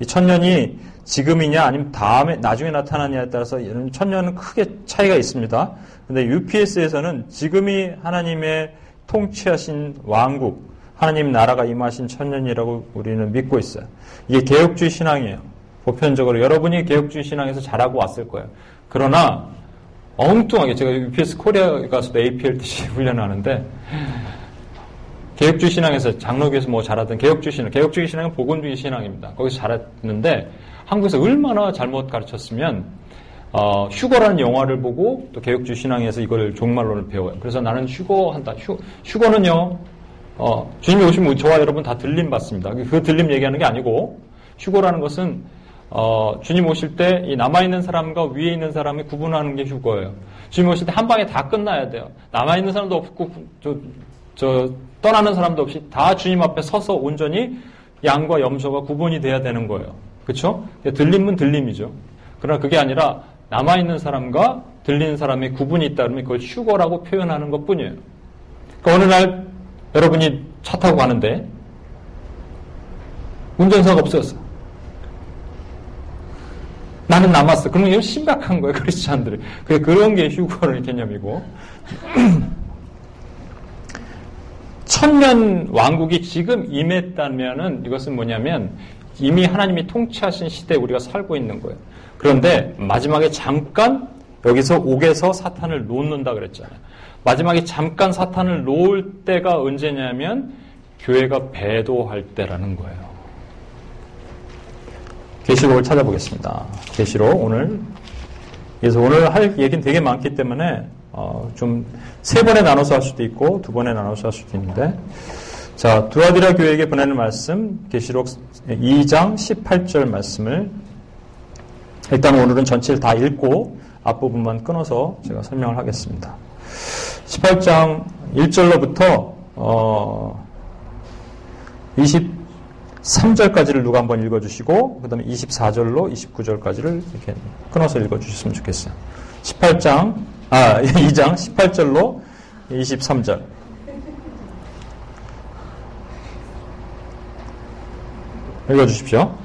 이 천년이 지금이냐 아니면 다음에 나중에 나타나냐에 따라서 천년은 크게 차이가 있습니다. 근데 UPS에서는 지금이 하나님의 통치하신 왕국, 하나님 나라가 임하신 천년이라고 우리는 믿고 있어요. 이게 개혁주의 신앙이에요. 보편적으로 여러분이 개혁주의 신앙에서 자라고 왔을 거예요. 그러나 엉뚱하게 제가 UPS 코리아 가서도 APLTC 훈련하는데 개혁주의 신앙에서 장로교에서 뭐 잘하던 개혁주의 신앙, 개혁주의 신앙은 복음주의 신앙입니다. 거기서 잘했는데 한국에서 얼마나 잘못 가르쳤으면 어, 휴거라는 영화를 보고 또 개혁주의 신앙에서 이걸 종말론을 배워요. 그래서 나는 휴거한다. 휴, 휴거는요. 어, 주님이 오시면 저와 여러분 다 들림 받습니다. 그 들림 얘기하는 게 아니고 휴거라는 것은 어, 주님 오실 때 이 남아있는 사람과 위에 있는 사람이 구분하는 게 휴거예요. 주님 오실 때 한 방에 다 끝나야 돼요. 남아있는 사람도 없고 저, 저 떠나는 사람도 없이 다 주님 앞에 서서 온전히 양과 염소가 구분이 돼야 되는 거예요. 그렇죠? 들림은 들림이죠. 그러나 그게 아니라 남아있는 사람과 들리는 사람의 구분이 있다 그러면 그걸 휴거라고 표현하는 것 뿐이에요. 그러니까 어느 날 여러분이 차 타고 가는데 운전사가 없었어. 나는 남았어. 그러면 이건 심각한 거예요, 크리스찬들이. 그런 게 휴거의 개념이고. 천년 왕국이 지금 임했다면은 이것은 뭐냐면 이미 하나님이 통치하신 시대에 우리가 살고 있는 거예요. 그런데 마지막에 잠깐 여기서 옥에서 사탄을 놓는다 그랬잖아요. 마지막에 잠깐 사탄을 놓을 때가 언제냐면 교회가 배도할 때라는 거예요. 계시록을 찾아보겠습니다. 계시록 오늘 그래서 오늘 할 얘기는 되게 많기 때문에 어, 좀 세 번에 나눠서 할 수도 있고 두 번에 나눠서 할 수도 있는데 자 두아디라 교회에게 보내는 말씀 계시록 2장 18절 말씀을 일단 오늘은 전체를 다 읽고 앞부분만 끊어서 제가 설명을 하겠습니다. 18장 1절로부터 어, 23절까지를 누가 한번 읽어주시고 그 다음에 24절로 29절까지를 이렇게 끊어서 읽어주셨으면 좋겠어요. 18장 아 2장 18절로 23절 읽어주십시오.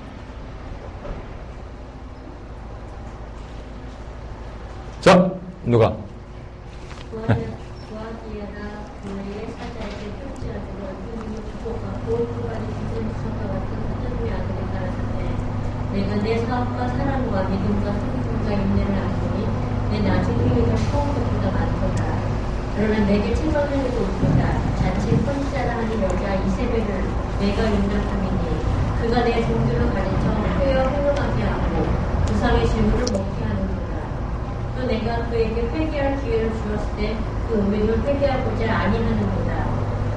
자 누가 내 사업과 사랑과 믿음과 성품과 인내를 안보니 내 나중 후회가 처음부터 많도다. 그러나 내게 책망을 해도 없도다. 자칫 펀치자라 하는 여자 이세벨을 내가 용납함이니 그가 내 종들을 가르쳐 회여 행동하게 하고 부상의 질문을 먹게 하는도다. 또 내가 그에게 회개할 기회를 주었을 때 그 음행을 회개하고자 아니하는도다.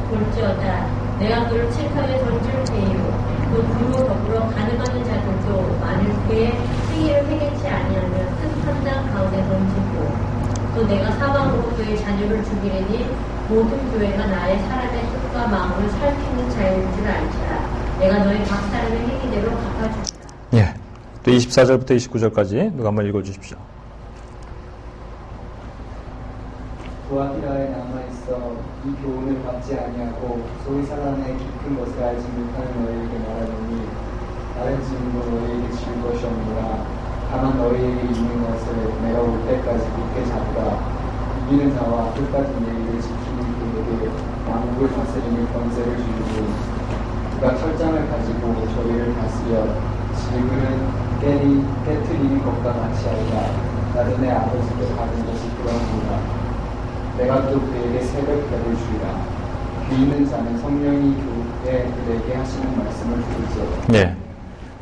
볼지어다 내가 그를 책하에 던질 테이요 또 그로 더불어 가능하는 자들도 만일 그의 행위를 회개치 아니하면 큰 판단 가운데 던지고 또 내가 사방으로 그의 자녀를 죽이려니 모든 교회가 나의 사람의 뜻과 마음을 살피는 자유인 줄 알지라 내가 너의 각 사람의 행위대로 갚아주리라 예. 또 24절부터 29절까지 누가 한번 읽어주십시오. 도아티라에 남아있어 이 교훈을 받지 아니하고 소위 사람의 깊은 것을 알지 못하는 너희에게 말하노니 다른 짐도 너희에게 질 것이 없노라 다만 너희에게 있는 것을 내가 올 때까지 굳게 잡다 이기는 자와 끝까지 예의를 지키는 그에게 왕국을 다스리는 권세를 주리니 그가 철장을 가지고 저희를 다스려 질그는 깨리, 깨트리는 것과 같이 알라. 나도 내 아버지께 받은 것이 그러합니다 내가 또 그에게 새벽 별을 주리라. 귀 있는 자는 성령이 교회 그에게 하시는 말씀을 들을지어다. 네.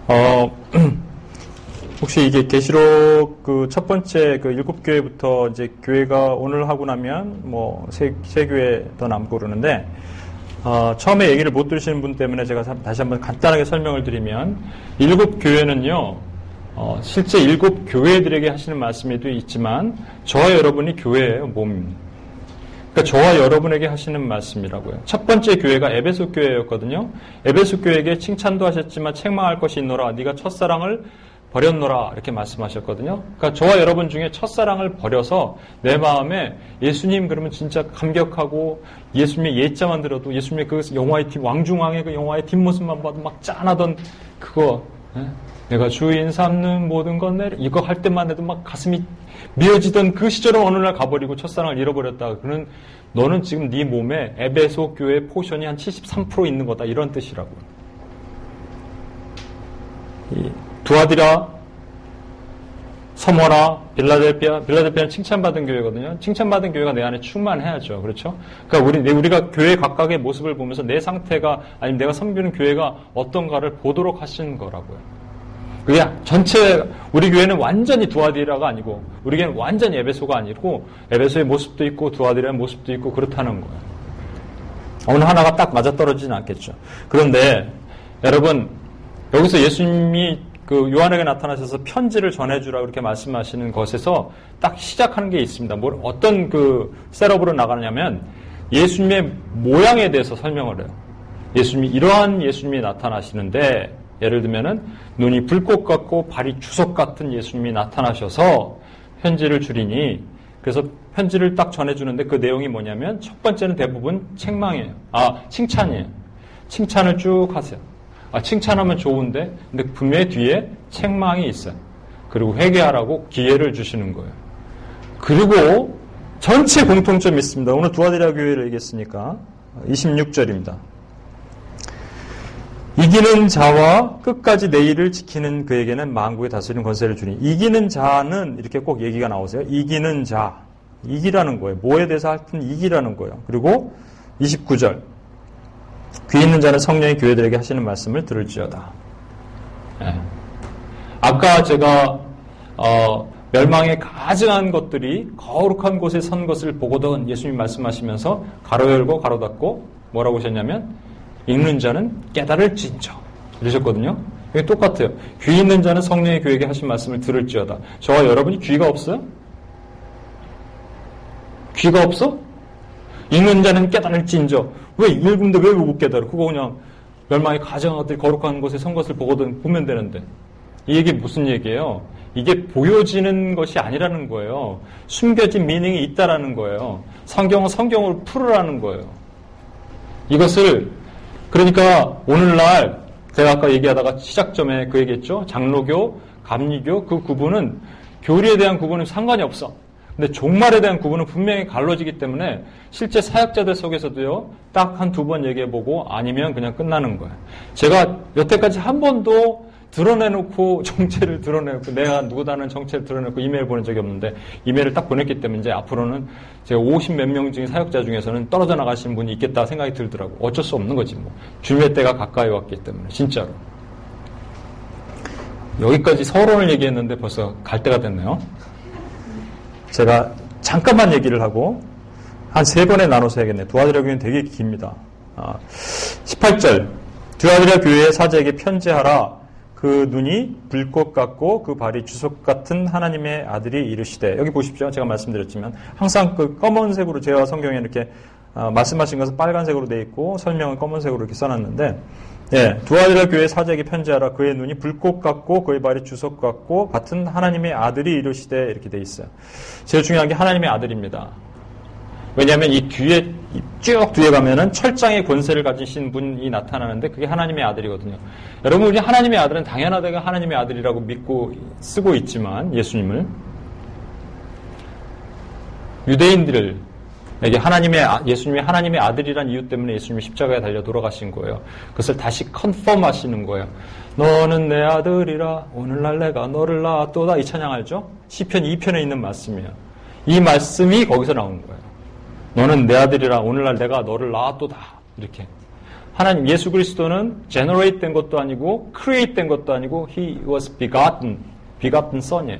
어, 혹시 이게 계시록 그 첫 번째 그 일곱 교회부터 이제 교회가 오늘 하고 나면 뭐세 세 교회 더 남고 그러는데 어, 처음에 얘기를 못 들으시는 분 때문에 제가 다시 한번 간단하게 설명을 드리면 일곱 교회는요 어, 실제 일곱 교회들에게 하시는 말씀에도 있지만 저와 여러분이 교회예요 몸입니다. 그러니까 저와 여러분에게 하시는 말씀이라고요. 첫 번째 교회가 에베소 교회였거든요. 에베소 교회에게 칭찬도 하셨지만 책망할 것이 있노라. 네가 첫사랑을 버렸노라 이렇게 말씀하셨거든요. 그러니까 저와 여러분 중에 첫사랑을 버려서 내 마음에 예수님 그러면 진짜 감격하고 예수님의 예자만 들어도 예수님의 그 영화의 뒷 왕중왕의 그 영화의 뒷모습만 봐도 막 짠하던 그거 예? 내가 주인 삼는 모든 건 내 이거 할 때만 해도 막 가슴이 미어지던 그 시절은 어느 날 가버리고 첫사랑을 잃어버렸다. 그는 너는 지금 네 몸에 에베소 교회 portion이 한 73% 있는 거다. 이런 뜻이라고. 두아디라, 서머라, 빌라델피아, 빌라델피아는 칭찬받은 교회거든요. 칭찬받은 교회가 내 안에 충만해야죠. 그렇죠? 그러니까 우리, 우리가 교회 각각의 모습을 보면서 내 상태가, 아니면 내가 섬기는 교회가 어떤가를 보도록 하신 거라고요. 그게 전체 우리 교회는 완전히 두아디라가 아니고 우리 교회는 완전히 에베소가 아니고 에베소의 모습도 있고 두아디라의 모습도 있고 그렇다는 거예요. 어느 하나가 딱 맞아떨어지진 않겠죠. 그런데 여러분 여기서 예수님이 그 요한에게 나타나셔서 편지를 전해주라 그렇게 말씀하시는 것에서 딱 시작하는 게 있습니다. 뭘 어떤 그 셋업으로 나가느냐면 예수님의 모양에 대해서 설명을 해요. 예수님이 이러한 예수님이 나타나시는데 예를 들면은 눈이 불꽃 같고 발이 주석 같은 예수님이 나타나셔서 편지를 줄이니 그래서 편지를 딱 전해주는데 그 내용이 뭐냐면 첫 번째는 대부분 책망이에요. 아, 칭찬이에요. 칭찬을 쭉 하세요. 아, 칭찬하면 좋은데, 근데 분명히 뒤에 책망이 있어요. 그리고 회개하라고 기회를 주시는 거예요. 그리고 전체 공통점이 있습니다. 오늘 두아디라 교회를 얘기했으니까 26절입니다. 이기는 자와 끝까지 내 일을 지키는 그에게는 만국의 다스리는 권세를 주니 이기는 자는 이렇게 꼭 얘기가 나오세요. 이기는 자. 이기라는 거예요. 뭐에 대해서 하여튼 이기라는 거예요. 그리고 29절. 귀 있는 자는 성령의 교회들에게 하시는 말씀을 들을지어다. 네. 아까 제가 어, 멸망에 가증한 것들이 거룩한 곳에 선 것을 보고던 예수님 말씀하시면서 가로 열고 가로 닫고 뭐라고 하셨냐면 읽는 자는 깨달을 진저. 이러셨거든요. 이게 똑같아요. 귀 있는 자는 성령의 교회에게 하신 말씀을 들을지어다. 저와 여러분이 귀가 없어요? 귀가 없어? 읽는 자는 깨달을진저. 왜 읽는데 왜 못 깨달아? 그거 그냥 멸망이 가정한 것들이 거룩한 곳에 선 것을 보거든 보면 되는데. 이 얘기 무슨 얘기예요? 이게 보여지는 것이 아니라는 거예요. 숨겨진 미닝이 있다라는 거예요. 성경은 성경으로 풀으라는 거예요. 이것을 그러니까 오늘날 제가 아까 얘기하다가 시작점에 그 얘기했죠. 장로교, 감리교 그 구분은 교리에 대한 구분은 상관이 없어. 근데 종말에 대한 구분은 분명히 갈라지기 때문에 실제 사역자들 속에서도요, 딱 한 두 번 얘기해보고 아니면 그냥 끝나는 거예요. 제가 여태까지 한 번도 드러내놓고 정체를 드러내놓고 내가 누구다는 정체를 드러내고 이메일 보낸 적이 없는데 이메일을 딱 보냈기 때문에 이제 앞으로는 제가 50 몇 명 중에 사역자 중에서는 떨어져 나가시는 분이 있겠다 생각이 들더라고. 어쩔 수 없는 거지 뭐. 주님의 때가 가까이 왔기 때문에 진짜로. 여기까지 서론을 얘기했는데 벌써 갈 때가 됐네요. 제가 잠깐만 얘기를 하고 한 세 번에 나눠서 해야겠네. 두아드라 교회는 되게 깁니다. 아, 18절. 두아드라 교회의 사제에게 편지하라. 그 눈이 불꽃 같고 그 발이 주석 같은 하나님의 아들이 이르시되 여기 보십시오. 제가 말씀드렸지만 항상 그 검은색으로 제가 성경에 이렇게 어, 말씀하신 것은 빨간색으로 돼 있고 설명은 검은색으로 이렇게 써놨는데 예, 두아드라 교회 사제에게 편지하라. 그의 눈이 불꽃 같고 그의 발이 주석 같고 같은 하나님의 아들이 이르시되 이렇게 돼 있어요. 제일 중요한 게 하나님의 아들입니다. 왜냐하면 이 뒤에 쭉 뒤에 가면은 철장의 권세를 가지신 분이 나타나는데 그게 하나님의 아들이거든요. 여러분 우리 하나님의 아들은 당연하다가 하나님의 아들이라고 믿고 쓰고 있지만 예수님을 유대인들을 에게 하나님의 예수님이 하나님의 아들이란 이유 때문에 예수님이 십자가에 달려 돌아가신 거예요. 그것을 다시 컨펌 하시는 거예요. 너는 내 아들이라 오늘날 내가 너를 낳았도다 이 찬양 알죠? 시편 2편에 있는 말씀이에요. 이 말씀이 거기서 나온 거예요. 너는 내 아들이라 오늘날 내가 너를 낳았도다 이렇게 하나님 예수 그리스도는 generate 된 것도 아니고 create 된 것도 아니고 he was begotten begotten son이에요.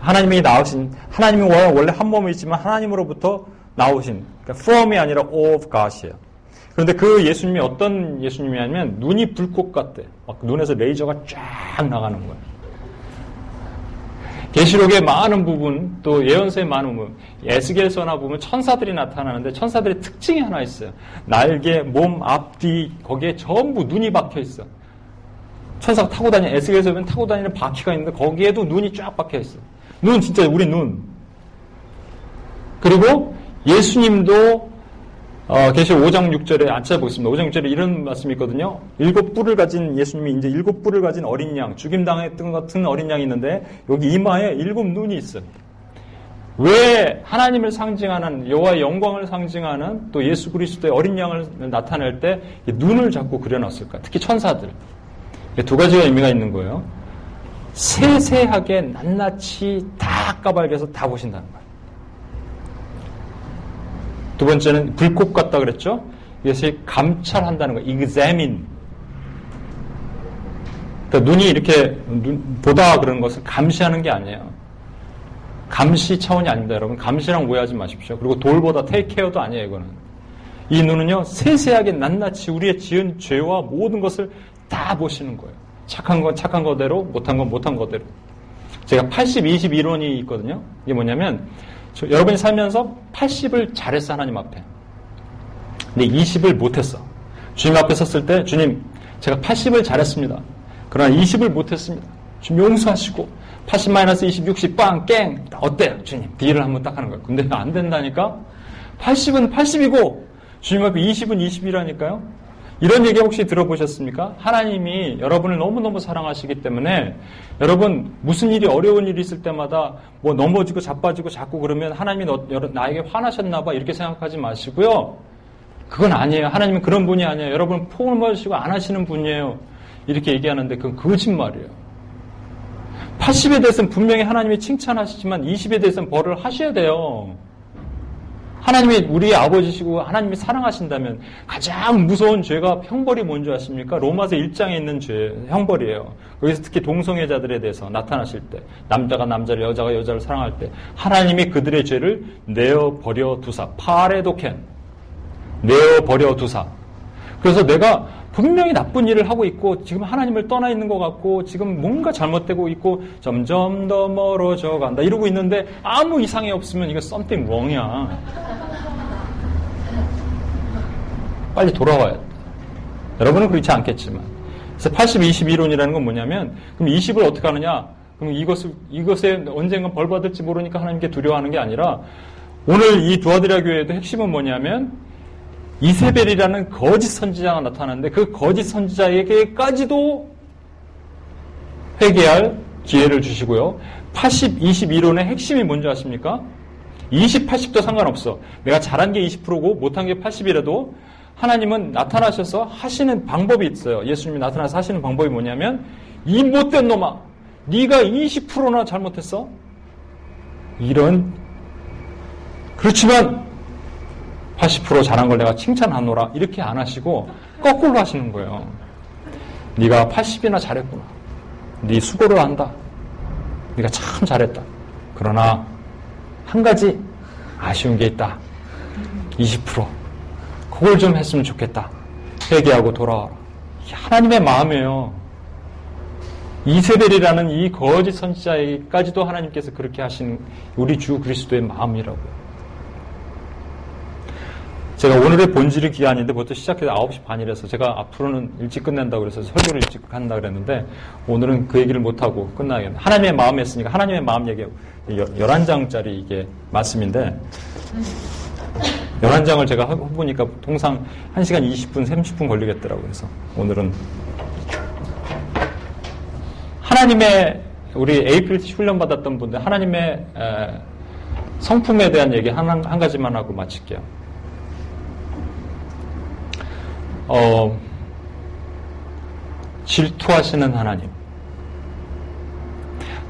하나님이 낳으신 하나님이 원래 한 몸이지만 하나님으로부터 나오신 그러니까 from이 아니라 of God이에요. 그런데 그 예수님이 어떤 예수님이냐면 눈이 불꽃 같대. 막 눈에서 레이저가 쫙 나가는 거예요. 계시록의 많은 부분 또 예언서의 많은 부분 에스겔서나 보면 천사들이 나타나는데 천사들의 특징이 하나 있어요. 날개, 몸, 앞뒤 거기에 전부 눈이 박혀 있어. 천사가 타고 다니는 에스겔서 보면 타고 다니는 바퀴가 있는데 거기에도 눈이 쫙 박혀 있어. 눈 진짜 우리 눈. 그리고 예수님도 어, 계시록 5장 6절에 안 찾아보겠습니다. 5장 6절에 이런 말씀이 있거든요. 일곱 뿔을 가진 예수님이 이제 일곱 뿔을 가진 어린 양, 죽임당했던 것 같은 어린 양이 있는데 여기 이마에 일곱 눈이 있어요. 왜 하나님을 상징하는 여호와의 영광을 상징하는 또 예수 그리스도의 어린 양을 나타낼 때 눈을 자꾸 그려놨을까? 특히 천사들 두 가지가 의미가 있는 거예요. 세세하게 낱낱이 다 까발겨서 다 보신다는 거예요. 두 번째는 불꽃 같다 그랬죠? 이것이 감찰한다는 거, examine. 그러니까 눈이 이렇게 눈, 보다 그러는 것을 감시하는 게 아니에요. 감시 차원이 아닙니다, 여러분. 감시랑 오해하지 마십시오. 그리고 돌보다 care도 아니에요, 이거는. 이 눈은요, 세세하게 낱낱이 우리의 지은 죄와 모든 것을 다 보시는 거예요. 착한 건 착한 거대로, 못한 건 못한 거대로. 제가 80, 20 이론이 있거든요. 이게 뭐냐면, 여러분이 살면서 80을 잘했어, 하나님 앞에. 근데 20을 못했어. 주님 앞에 섰을 때, 주님, 제가 80을 잘했습니다. 그러나 20을 못했습니다. 주님 용서하시고, 80 마이너스 20, 60, 빵, 깽. 어때요, 주님? 딜을 한번 딱 하는 거예요. 근데 안 된다니까? 80은 80이고, 주님 앞에 20은 20이라니까요? 이런 얘기 혹시 들어보셨습니까? 하나님이 여러분을 너무너무 사랑하시기 때문에 여러분 무슨 일이 어려운 일이 있을 때마다 뭐 넘어지고 자빠지고 자꾸 그러면 하나님이 너, 나에게 화나셨나 봐 이렇게 생각하지 마시고요. 그건 아니에요. 하나님은 그런 분이 아니에요. 여러분 먹으시고 안 하시는 분이에요. 이렇게 얘기하는데 그건 거짓말이에요. 80에 대해서는 분명히 하나님이 칭찬하시지만 20에 대해서는 벌을 하셔야 돼요. 하나님이 우리의 아버지시고 하나님이 사랑하신다면 가장 무서운 죄가 형벌이 뭔지 아십니까? 로마서 1장에 있는 죄, 형벌이에요. 거기서 특히 동성애자들에 대해서 나타나실 때, 남자가 남자를, 여자가 여자를 사랑할 때, 하나님이 그들의 죄를 내어 버려 두사, 파레도켄, 내어 버려 두사. 그래서 내가 분명히 나쁜 일을 하고 있고 지금 하나님을 떠나 있는 것 같고 지금 뭔가 잘못되고 있고 점점 더 멀어져 간다 이러고 있는데 아무 이상이 없으면 이거 something wrong이야. 빨리 돌아와야 돼. 여러분은 그렇지 않겠지만. 그래서 80, 20 이론이라는 건 뭐냐면 그럼 20을 어떻게 하느냐? 그럼 이것을 이것에 언젠가 벌 받을지 모르니까 하나님께 두려워하는 게 아니라 오늘 이 두아드라 교회의 핵심은 뭐냐면 이세벨이라는 거짓 선지자가 나타났는데 그 거짓 선지자에게까지도 회개할 기회를 주시고요. 80, 20 이론의 핵심이 뭔지 아십니까? 20, 80도 상관없어. 내가 잘한 게 20%고 못한 게 80이라도 하나님은 나타나셔서 하시는 방법이 있어요. 예수님이 나타나서 하시는 방법이 뭐냐면 이 못된 놈아, 네가 20%나 잘못했어? 이런 그렇지만 80% 잘한 걸 내가 칭찬하노라 이렇게 안 하시고 거꾸로 하시는 거예요. 네가 80이나 잘했구나. 네 수고를 한다. 네가 참 잘했다. 그러나 한 가지 아쉬운 게 있다. 20% 그걸 좀 했으면 좋겠다. 회개하고 돌아와라. 하나님의 마음이에요. 이세벨이라는 이 거짓 선지자에게까지도 하나님께서 그렇게 하신 우리 주 그리스도의 마음이라고요. 제가 오늘의 본질이 기한인데 보통 시작해서 9시 반이라서 제가 앞으로는 일찍 끝낸다고 그래서 설교를 일찍 한다 그랬는데 오늘은 그 얘기를 못하고 끝나겠네. 하나님의 마음이 했으니까 하나님의 마음 얘기 11장짜리 이게 말씀인데 11장을 제가 해보니까 통상 1시간 20분, 30분 걸리겠더라고요. 그래서 오늘은 하나님의 우리 APLT 훈련 받았던 분들 하나님의 성품에 대한 얘기 한, 한 가지만 하고 마칠게요. 어, 질투하시는 하나님.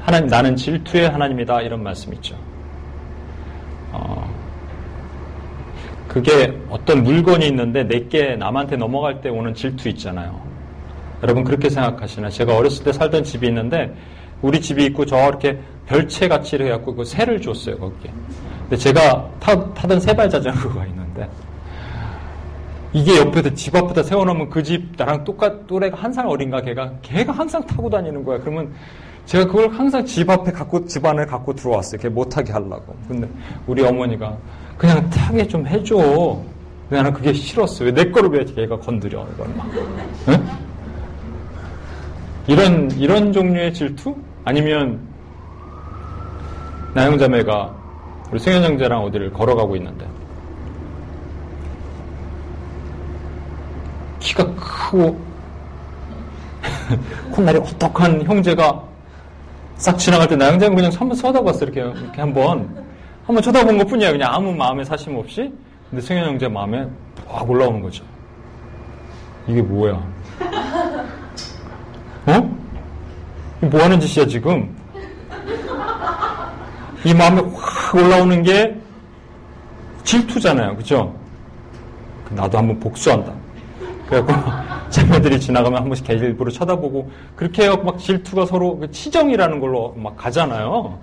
하나님, 나는 질투의 하나님이다. 이런 말씀 있죠. 어, 그게 어떤 물건이 있는데 내게 남한테 넘어갈 때 오는 질투 있잖아요. 여러분 그렇게 생각하시나? 제가 어렸을 때 살던 집이 있는데 우리 집이 있고 저렇게 별채 같이 해갖고 그 새를 줬어요 거기에. 근데 제가 타, 타던 세발 자전거가 있는데 이게 옆에서 집 앞에다 세워놓으면 그 집 나랑 똑같 또래가 한 살 어린가 걔가 걔가 항상 타고 다니는 거야. 그러면 제가 그걸 항상 집 앞에 갖고 집 안에 갖고 들어왔어요. 걔 못하게 하려고. 근데 우리 어머니가 그냥 타게 좀 해줘. 나는 그게 싫었어요. 왜내 거를 왜 걔가 건드려 이걸 막. 응? 이런 이런 종류의 질투? 아니면 나영자매가 우리 승현 형제랑 어디를 걸어가고 있는데 키가 크고 콧날이 오똑한 형제가 싹 지나갈 때 나영자는 그냥 한번 쳐다봤어. 이렇게 이렇게 한번. 한번 쳐다본 것 뿐이야. 그냥 아무 마음에 사심 없이. 근데 승현 형제 마음에 확 올라오는 거죠. 이게 뭐야? 어? 뭐 하는 짓이야 지금? 이 마음에 확 올라오는 게 질투잖아요. 그죠? 나도 한번 복수한다 그래갖고 자매들이 지나가면 한 번씩 걔 일부러 쳐다보고 그렇게 해갖고 막 질투가 서로 그 치정이라는 걸로 막 가잖아요.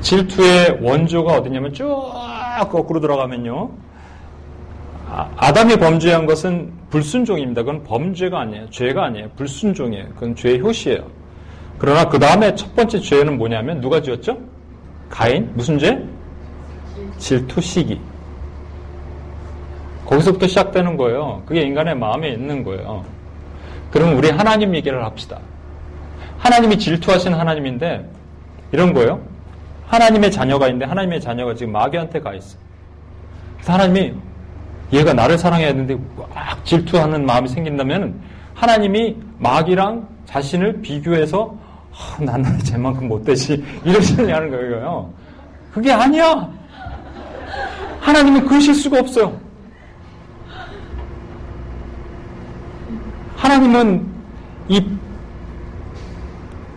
질투의 원조가 어디냐면 쭉 거꾸로 들어가면요. 아, 아담이 범죄한 것은 불순종입니다. 그건 범죄가 아니에요. 죄가 아니에요. 불순종이에요. 그건 죄의 효시예요. 그러나 그 다음에 첫 번째 죄는 뭐냐면 누가 지었죠? 가인. 무슨 죄? 질투 시기. 거기서부터 시작되는 거예요. 그게 인간의 마음에 있는 거예요. 그러면 우리 하나님 얘기를 합시다. 하나님이 질투하신 하나님인데 이런 거예요. 하나님의 자녀가 있는데 하나님의 자녀가 지금 마귀한테 가 있어. 그래서 하나님이 얘가 나를 사랑해야 되는데 막 질투하는 마음이 생긴다면 하나님이 마귀랑 자신을 비교해서 아, 나는 쟤만큼 못되지 이러시느냐는 거예요. 그게 아니야. 하나님은 그러실 수가 없어요. 하나님은 이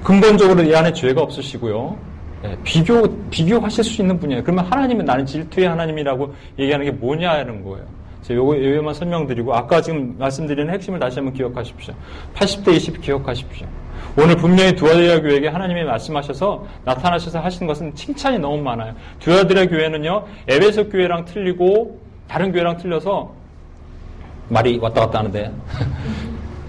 근본적으로 이 안에 죄가 없으시고요. 네, 비교, 비교하실 수 있는 분이에요. 그러면 하나님은 나는 질투의 하나님이라고 얘기하는 게 뭐냐는 거예요. 제가 요거, 요거만 설명드리고, 아까 지금 말씀드리는 핵심을 다시 한번 기억하십시오. 80대 20 기억하십시오. 오늘 분명히 두아드리아 교회에게 하나님이 말씀하셔서 나타나셔서 하시는 것은 칭찬이 너무 많아요. 두아드리아 교회는요, 에베소 교회랑 틀리고, 다른 교회랑 틀려서, 말이 왔다 갔다 하는데,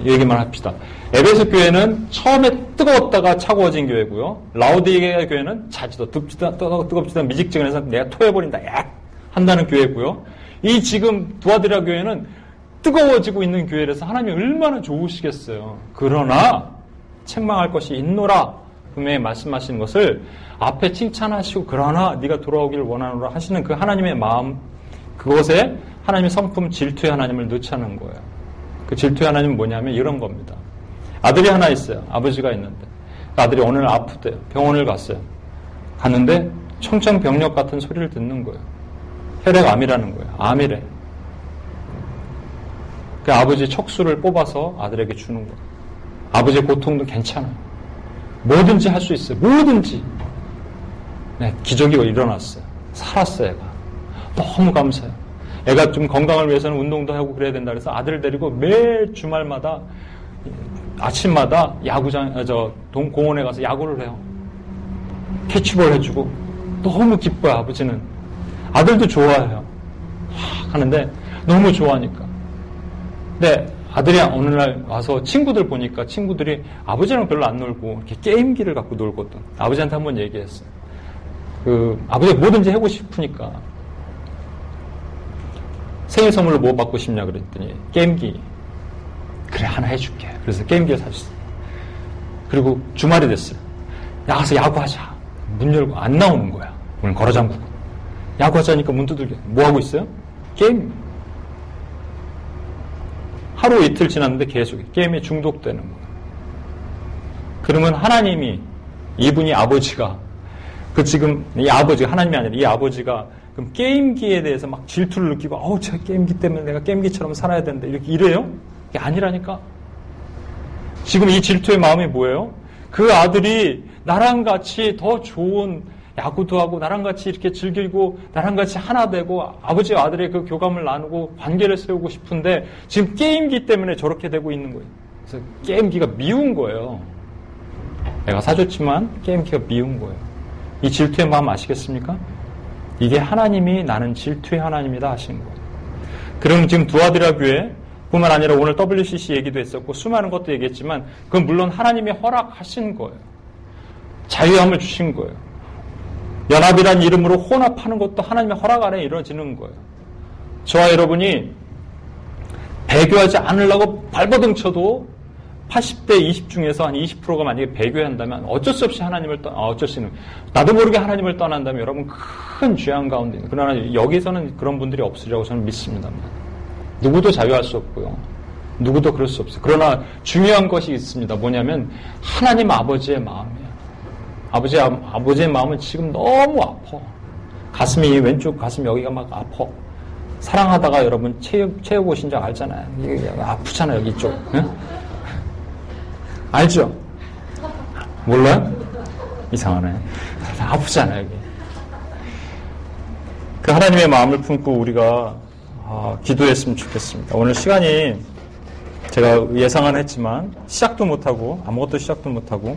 얘기만 합시다. 에베소 교회는 처음에 뜨거웠다가 차가워진 교회고요. 라우디게아 교회는 자지도 뜨겁지도, 뜨겁지도 미직증을 해서 내가 토해버린다. 약 한다는 교회고요. 이 지금 두아드라 교회는 뜨거워지고 있는 교회라서 하나님이 얼마나 좋으시겠어요. 그러나 책망할 것이 있노라 분명히 말씀하시는 것을 앞에 칭찬하시고 그러나 네가 돌아오기를 원하노라 하시는 그 하나님의 마음 그것에 하나님의 성품 질투의 하나님을 넣자는 거예요. 그 질투의 하나님은 뭐냐면 이런 겁니다. 아들이 하나 있어요. 아버지가 있는데. 그 아들이 오늘 아프대요. 병원을 갔어요. 갔는데 청청병력 같은 소리를 듣는 거예요. 혈액암이라는 거예요. 암이래. 그 아버지 척수를 뽑아서 아들에게 주는 거예요. 아버지의 고통도 괜찮아요. 뭐든지 할 수 있어요. 뭐든지. 네, 기적이 일어났어요. 살았어요, 애가. 너무 감사해요. 애가 좀 건강을 위해서는 운동도 하고 그래야 된다 그래서 아들을 데리고 매 주말마다 아침마다 야구장, 아, 저, 동, 공원에 가서 야구를 해요. 캐치볼 해주고 너무 기뻐요, 아버지는. 아들도 좋아해요. 하는데 너무 좋아하니까. 근데 아들이 어느 날 와서 친구들 보니까 친구들이 아버지랑 별로 안 놀고 이렇게 게임기를 갖고 놀거든. 아버지한테 한번 얘기했어요. 그 아버지가 뭐든지 하고 싶으니까 생일 선물로 뭐 받고 싶냐 그랬더니 게임기 그래 하나 해줄게. 그래서 게임기를 사줬어요. 그리고 주말이 됐어요. 나가서 야구하자. 문 열고 안 나오는 거야. 문을 걸어 잠그고. 야구하자니까 문 두들겨. 뭐 하고 있어요? 게임. 하루 이틀 지났는데 계속 게임에 중독되는 거예요. 그러면 하나님이 이분이 아버지가 그 지금 이 아버지가 하나님이 아니라 이 아버지가 그럼 게임기에 대해서 막 질투를 느끼고 어우 저 게임기 때문에 내가 게임기처럼 살아야 된다 이렇게 이래요? 이게 아니라니까. 지금 이 질투의 마음이 뭐예요? 그 아들이 나랑 같이 더 좋은 야구도 하고 나랑 같이 이렇게 즐기고 나랑 같이 하나 되고 아버지와 아들의 그 교감을 나누고 관계를 세우고 싶은데 지금 게임기 때문에 저렇게 되고 있는 거예요. 그래서 게임기가 미운 거예요. 내가 사줬지만 게임기가 미운 거예요. 이 질투의 마음 아시겠습니까? 이게 하나님이 나는 질투의 하나님이다 하신 거예요. 그럼 지금 두아드라 교회 뿐만 아니라 오늘 WCC 얘기도 했었고 수많은 것도 얘기했지만 그건 물론 하나님이 허락하신 거예요. 자유함을 주신 거예요. 연합이란 이름으로 혼합하는 것도 하나님의 허락 아래 이루어지는 거예요. 저와 여러분이 배교하지 않으려고 발버둥 쳐도 80대 20 중에서 한 20%가 만약에 배교한다면 어쩔 수 없이 하나님을 떠, 아, 어쩔 수 있는, 나도 모르게 하나님을 떠난다면 여러분 큰 죄악 가운데 있는. 그러나 여기서는 그런 분들이 없으리라고 저는 믿습니다. 누구도 자유할 수 없고요. 누구도 그럴 수 없어요. 그러나 중요한 것이 있습니다. 뭐냐면 하나님 아버지의 마음이에요. 아버지, 아버지의 마음은 지금 너무 아파. 가슴이, 왼쪽 가슴 여기가 막 아파. 사랑하다가 여러분 채워, 채워보신 적 알잖아요. 아프잖아요, 여기 쪽. 응? 알죠? 몰라요? 이상하네. 아프잖아요, 여기. 그 하나님의 마음을 품고 우리가 아, 기도했으면 좋겠습니다. 오늘 시간이 제가 예상은 했지만 시작도 못하고 아무것도 시작도 못하고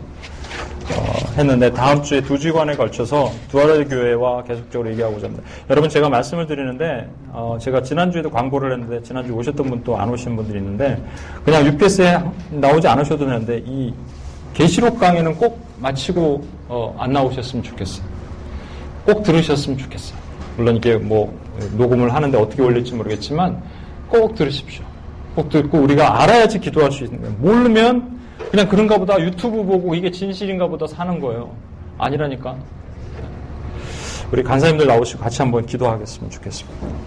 어, 했는데 다음 주에 두 주간에 걸쳐서 두아르 교회와 계속적으로 얘기하고자 합니다. 여러분 제가 말씀을 드리는데 어, 제가 지난주에도 광고를 했는데 지난주 오셨던 분 또 안 오신 분들이 있는데 그냥 UPS에 나오지 않으셔도 되는데 이 계시록 강의는 꼭 마치고 어, 안 나오셨으면 좋겠어요. 꼭 들으셨으면 좋겠어요. 물론 이게 뭐 녹음을 하는데 어떻게 올릴지 모르겠지만 꼭 들으십시오. 꼭 듣고 우리가 알아야지 기도할 수 있는 거예요. 모르면 그냥 그런가 보다 유튜브 보고 이게 진실인가 보다 사는 거예요. 아니라니까. 우리 간사님들 나오시고 같이 한번 기도하겠으면 좋겠습니다.